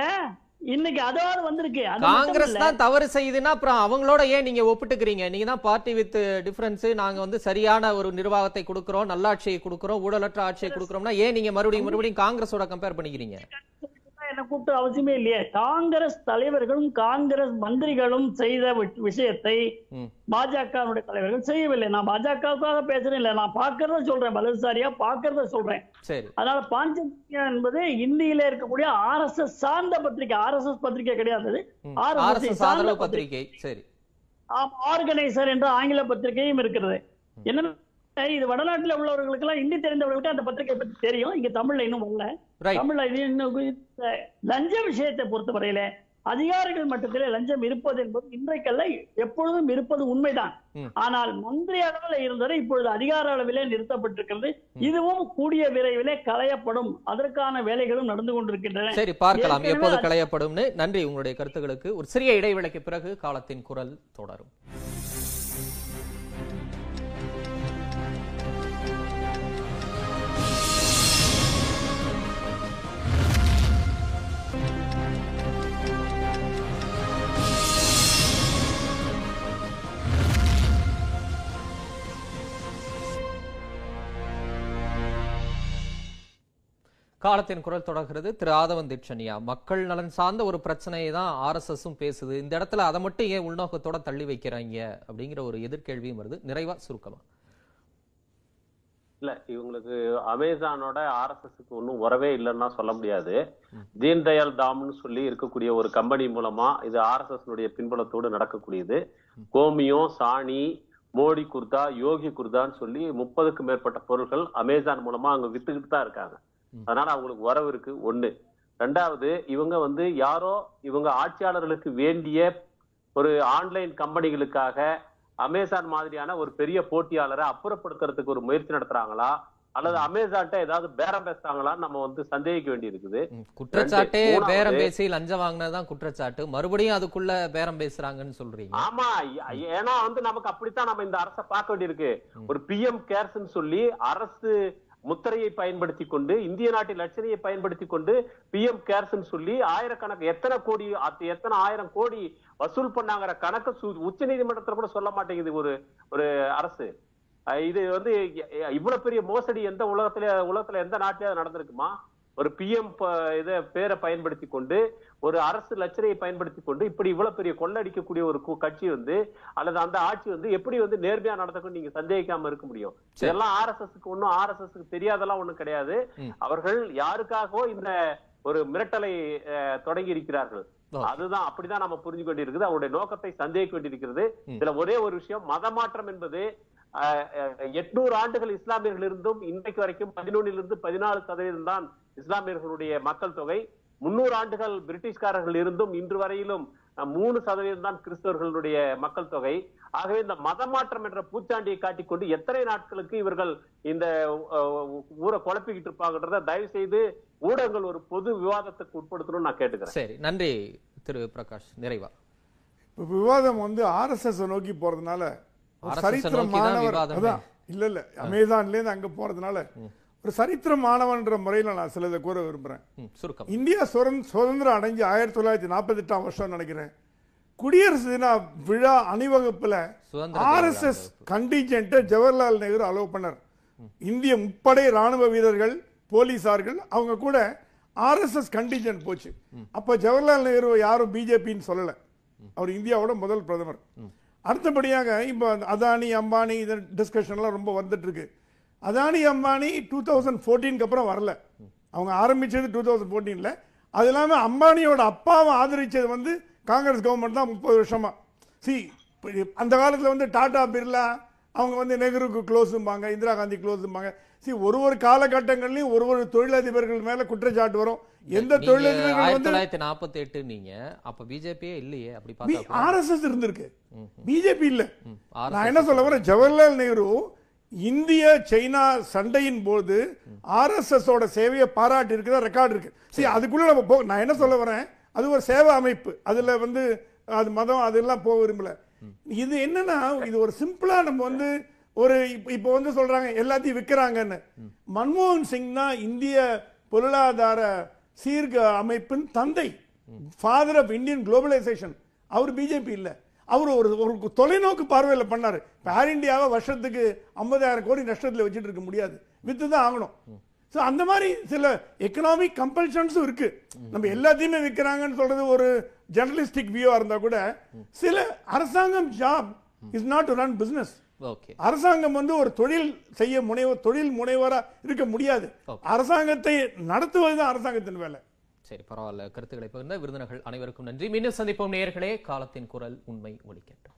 இன்னைக்கு அதாவது வந்திருக்கு. காங்கிரஸ். தான் தவறு செய்யுதுன்னா அப்புறம் அவங்களோட ஏன் நீங்க ஒப்பிட்டுக்கிறீங்க? நீங்க தான் பார்ட்டி வித் டிஃபரன்ஸ் நாங்க வந்து சரியான ஒரு நிர்வாகத்தை கொடுக்கிறோம் நல்லாட்சியை கொடுக்கிறோம் ஊழலற்ற ஆட்சியை கொடுக்கிறோம்னா ஏன் நீங்க மறுபடியும் மறுபடியும் காங்கிரஸோட கம்பேர் பண்ணிக்கிறீங்க? என்ன கூப்பிட்டு அவசியமே இல்லையே. காங்கிரஸ் தலைவர்களும் காங்கிரஸ் மந்திரிகளும் செய்த விஷயத்தை. பாஜகவுடைய தலைவர்கள் செய்யவில்லை. நான் பாஜகவுக்காக பேசுறேன் இல்ல நான் பார்க்கறத சொல்றேன் வலதுசாரியா பார்க்கறத சொல்றேன். அதனால பாஞ்சஜன்யா என்பது இந்தியில இருக்கக்கூடிய ஆர்எஸ்எஸ் சார்ந்த பத்திரிகை ஆர்எஸ்எஸ் பத்திரிகை கிடையாது ம். RSS RSS சார்ந்த ஆதரவு பத்திரிகை. பத்திரிகை சரி. ஆர்கனைசர் என்ற ஆங்கில பத்திரிகையும் இருக்கிறது. என்னன்னா இது வடநாட்டுல உள்ளவர்களுக்கு எல்லாம் ஹிந்தி தெரிந்தவர்களுக்கு அந்த பத்திரிகை பத்தி தெரியும். இங்க தமிழ்ல இன்னும் வரல. தமிழ்ல இது இன்னும் லஞ்ச விஷயத்தை பொறுத்தவரையில அதிகாரிகள் மட்டத்திலே லஞ்சம் இருப்பது என்பது இன்றைக்கல்ல எப்பொழுதும் இருப்பது உண்மைதான். ஆனால் மந்திரி அளவில் இருந்தது இப்பொழுது அதிகார அளவிலே நிறுத்தப்பட்டிருக்கிறது. இதுவும் கூடிய விரைவிலே களையப்படும். அதற்கான வேலைகளும் நடந்து கொண்டிருக்கின்றன. சரி பார்க்கலாம். எப்போது களையப்படும்னு. நன்றி. உங்களுடைய கருத்துக்களுக்கு. ஒரு சிறிய இடைவேளைக்கு பிறகு காலத்தின் குரல் தொடரும். காலத்தின் குரல் தொடர்கிறது. திரு ஆதவன் தீட்சணியா மக்கள் நலன் சார்ந்த ஒரு பிரச்சனையை தான் ஆர்எஸ்எஸும் பேசுது. இந்த இடத்துல அதை மட்டும் ஏன் உள்நோக்கத்தோட தள்ளி வைக்கிறாங்க? அப்படிங்கிற ஒரு எதிர்கேள்வியும் வருது. நிறைவா சுருக்கமா. இல்ல இவங்களுக்கு அமேசானோட ஆர்எஸ்எஸ்க்கு ஒன்றும் உறவே இல்லைன்னா சொல்ல முடியாது. தீன் தயாள் தாம்னு சொல்லி இருக்கக்கூடிய ஒரு கம்பெனி மூலமா இது ஆர்எஸ்எஸ் பின்புலத்தோடு நடக்கக்கூடியது. கோமியம் சாணி மோடி குர்தா யோகி குர்தான்னு சொல்லி முப்பதுக்கும் மேற்பட்ட பொருட்கள் அமேசான் மூலமா அங்க வித்துக்கிட்டு தான் இருக்காங்க. அதனால அவங்களுக்கு உறவு இருக்கு ஒண்ணு. ரெண்டாவது இவங்க வந்து யாரோ இவங்க ஆட்சியாளர்களுக்கு வேண்டிய ஒரு ஆன்லைன் கம்பெனிகளுக்காக அமேசான் மாதிரியான ஒரு பெரிய போட்டியாளரை அப்புறப்படுத்துறதுக்கு ஒரு முயற்சி நடத்துறாங்களா? அல்லது அமேசான்ட்ட ஏதாவது பேரம் பேசுறாங்களான்னு நம்ம வந்து சந்தேகிக்க வேண்டி இருக்குது குற்றச்சாட்டே பேரம் பேசி லஞ்சம் வாங்கினதுதான் குற்றச்சாட்டு. மறுபடியும் அதுக்குள்ள பேரம் பேசுறாங்கன்னு சொல்றீங்க. ஆமா ஏன்னா வந்து நமக்கு அப்படித்தான் நம்ம இந்த அரசை பார்க்க வேண்டியிருக்கு. ஒரு பிஎம் கேர்ஸ்ன்னு சொல்லி அரசு முத்திரையை பயன்படுத்தி கொண்டு இந்திய நாட்டின் லட்சணையை பயன்படுத்தி கொண்டு பிஎம் கேர்ஸ் சொல்லி ஆயிரக்கணக்கு எத்தனை கோடி அத்து எத்தனை ஆயிரம் கோடி வசூல் பண்ணாங்கிற கணக்கு உச்ச நீதிமன்றத்துல கூட சொல்ல மாட்டேங்குது ஒரு ஒரு அரசு. இது வந்து இவ்வளவு பெரிய மோசடி எந்த உலகத்துல உலகத்துல எந்த நாட்டிலேயே நடந்திருக்குமா? ஒரு பிஎம் இதை பேரை பயன்படுத்தி கொண்டு ஒரு அரசு லட்சணையை பயன்படுத்தி கொண்டு இப்படி இவ்வளவு பெரிய கொள்ளடிக்கக்கூடிய ஒரு கட்சி வந்து அல்லது அந்த ஆட்சி வந்து எப்படி வந்து நேர்மையா நடந்துக்கும் நீங்க சந்தேகிக்காம இருக்க முடியும். இதெல்லாம் ஆர்எஸ்எஸ்க்கு ஒண்ணும் ஆர்எஸ்எஸ்க்கு தெரியாதெல்லாம் ஒண்ணும் கிடையாது. அவர்கள் யாருக்காகவோ இந்த ஒரு மிரட்டலை தொடங்கி இருக்கிறார்கள். அதுதான் அப்படிதான் நம்ம புரிஞ்சு கொண்டிருக்குது. அவருடைய நோக்கத்தை சந்தேகிக்க வேண்டியிருக்கிறது. இதுல ஒரே ஒரு விஷயம் மதமாற்றம் என்பது எட்நூறு ஆண்டுகள் இஸ்லாமியர்கள் இருந்தும் இன்றைக்கு வரைக்கும் பதினொன்னிலிருந்து பதினாலு சதவீதம் தான் இஸ்லாமியர்களுடைய மக்கள் தொகை. முன்னூறு ஆண்டுகள் பிரிட்டிஷ்காரர்கள் இருந்தும் இன்று வரையிலும் மூணு சதவீதம் தான் கிறிஸ்தவர்களுடைய மக்கள் தொகை. ஆகவே இந்த மதமாற்றம் என்ற பூச்சாண்டியை காட்டிக்கொண்டு எத்தனை நாட்களுக்கு இவர்கள் இந்த ஊரை குழப்பிக்கிட்டு இருப்பாங்கன்றத தயவு செய்து ஊடகங்கள் ஒரு பொது விவாதத்துக்கு உட்படுத்தணும்னு நான் கேட்டுக்கிறேன். சரி நன்றி திரு பிரகாஷ். நிறைவா? இப்ப விவாதம் வந்து ஆர்எஸ்எஸ் நோக்கி போறதுனால சரித்திரமானவர் விவாதமே. அதான் இல்ல இல்ல அமேசான்ல இருந்து அங்க போறதுனால ஒரு சரித்திரமானவன்ற முறையில நான் சிலதை கூற சுருக்கம். இந்தியா சுதந்திர- சுதந்திரம் அடைஞ்சு ஆயிரத்தி தொள்ளாயிரத்தி நாற்பத்தி எட்டாம் வருஷம் நினைக்கிறேன். குடியரசு தின விழா அணிவகுப்புல ஆர்எஸ்எஸ் கண்டிஜென்ட்டை ஜவஹர்லால் நேரு அலோவ் பண்ணார். இந்திய முப்படை ராணுவ வீரர்கள் போலீசார்கள் அவங்க கூட ஆர்எஸ்எஸ் கண்டிஜென்ட் போச்சு. அப்ப ஜவஹர்லால் நேரு யாரும் பிஜேபின்னு சொல்லல. அவர் இந்தியாவோட முதல் பிரதமர். அடுத்தபடியாக இப்போ அதானி அம்பானி இது டிஸ்கஷன்லாம் ரொம்ப வந்துட்டு இருக்கு. அதானி அம்பானி டூ தௌசண்ட் ஃபோர்டீனுக்கு அப்புறம் வரல. அவங்க ஆரம்பிச்சது டூ தௌசண்ட் ஃபோர்டீனில் அது இல்லாமல் அம்பானியோட அப்பாவை ஆதரிச்சது வந்து காங்கிரஸ் கவர்மெண்ட் தான் முப்பது வருஷமா. சி அந்த காலத்தில் வந்து டாடா பிர்லா அவங்க வந்து நெஹ்ருக்கு க்ளோஸும்பாங்க இந்திரா காந்தி க்ளோஸும்பாங்க சி ஒரு ஒரு காலகட்டங்கள்லையும் ஒரு ஒரு தொழிலதிபர்கள் மேல குற்றச்சாட்டு வரும். எந்த தொழிலதிபர்கள் வந்து தொள்ளாயிரத்தி நாற்பத்தி எட்டு நீங்க அப்ப பிஜேபியே இல்லையே அப்படி. ஆர்எஸ்எஸ் இருந்திருக்கு. பிஜேபி இல்ல. நான் என்ன சொல்ல வரேன்? ஜவஹர்லால் நேரு இந்திய சைனா சண்டையின் போது ஆர்எஸ்எஸ் ஓட சேவையை பாராட்டி இருக்கிற ரெக்கார்டு இருக்கு. சரி அதுக்குள்ள நம்ம நான் என்ன சொல்ல வரேன்? அது ஒரு சேவை அமைப்பு. அதுல வந்து அது மதம் அதெல்லாம் போக விரும்பல. இது என்னன்னா இது ஒரு சிம்பிளா நம்ம வந்து ஒரு இப்போ வந்து சொல்றாங்க எல்லாத்தையும் விற்கிறாங்கன்னு மன்மோகன் சிங் தான் இந்திய பொருளாதார சீர்க அமைப்பின் தந்தை. ஃபாதர் ஆஃப் இந்தியன் குளோபலைசேஷன் அவர் பிஜேபி இல்ல. அவர் ஒரு ஒரு தொலைநோக்கு பார்வையில பண்ணாரு. இப்ப ஏர் இந்தியாவை வருஷத்துக்கு ஐம்பதாயிரம் கோடி நஷ்டத்துல வச்சுட்டு இருக்க முடியாது. வித்து தான் ஆகணும். ஸோ அந்த மாதிரி சில எக்கனாமிக் கம்பல்ஷன்ஸும் இருக்கு. நம்ம எல்லாத்தையுமே விற்கிறாங்கன்னு சொல்றது ஒரு ஜெர்னலிஸ்டிக் வியூவா இருந்தா கூட சில அரசாங்கம் job is not to run business okay அரசாங்கம் வந்து ஒரு தொழில் செய்ய முனைவர் தொழில் முனைவரா இருக்க முடியாது. அரசாங்கத்தை நடத்துவதுதான் அரசாங்கத்தின் வேலை. சரி பரவாயில்ல. கருத்துக்களை பகிர்ந்த விருந்தினர்கள் அனைவருக்கும் நன்றி. மீண்டும் சந்திப்போம். நேர்களே காலத்தின் குரல் உண்மை ஒலிக்கட்டும்.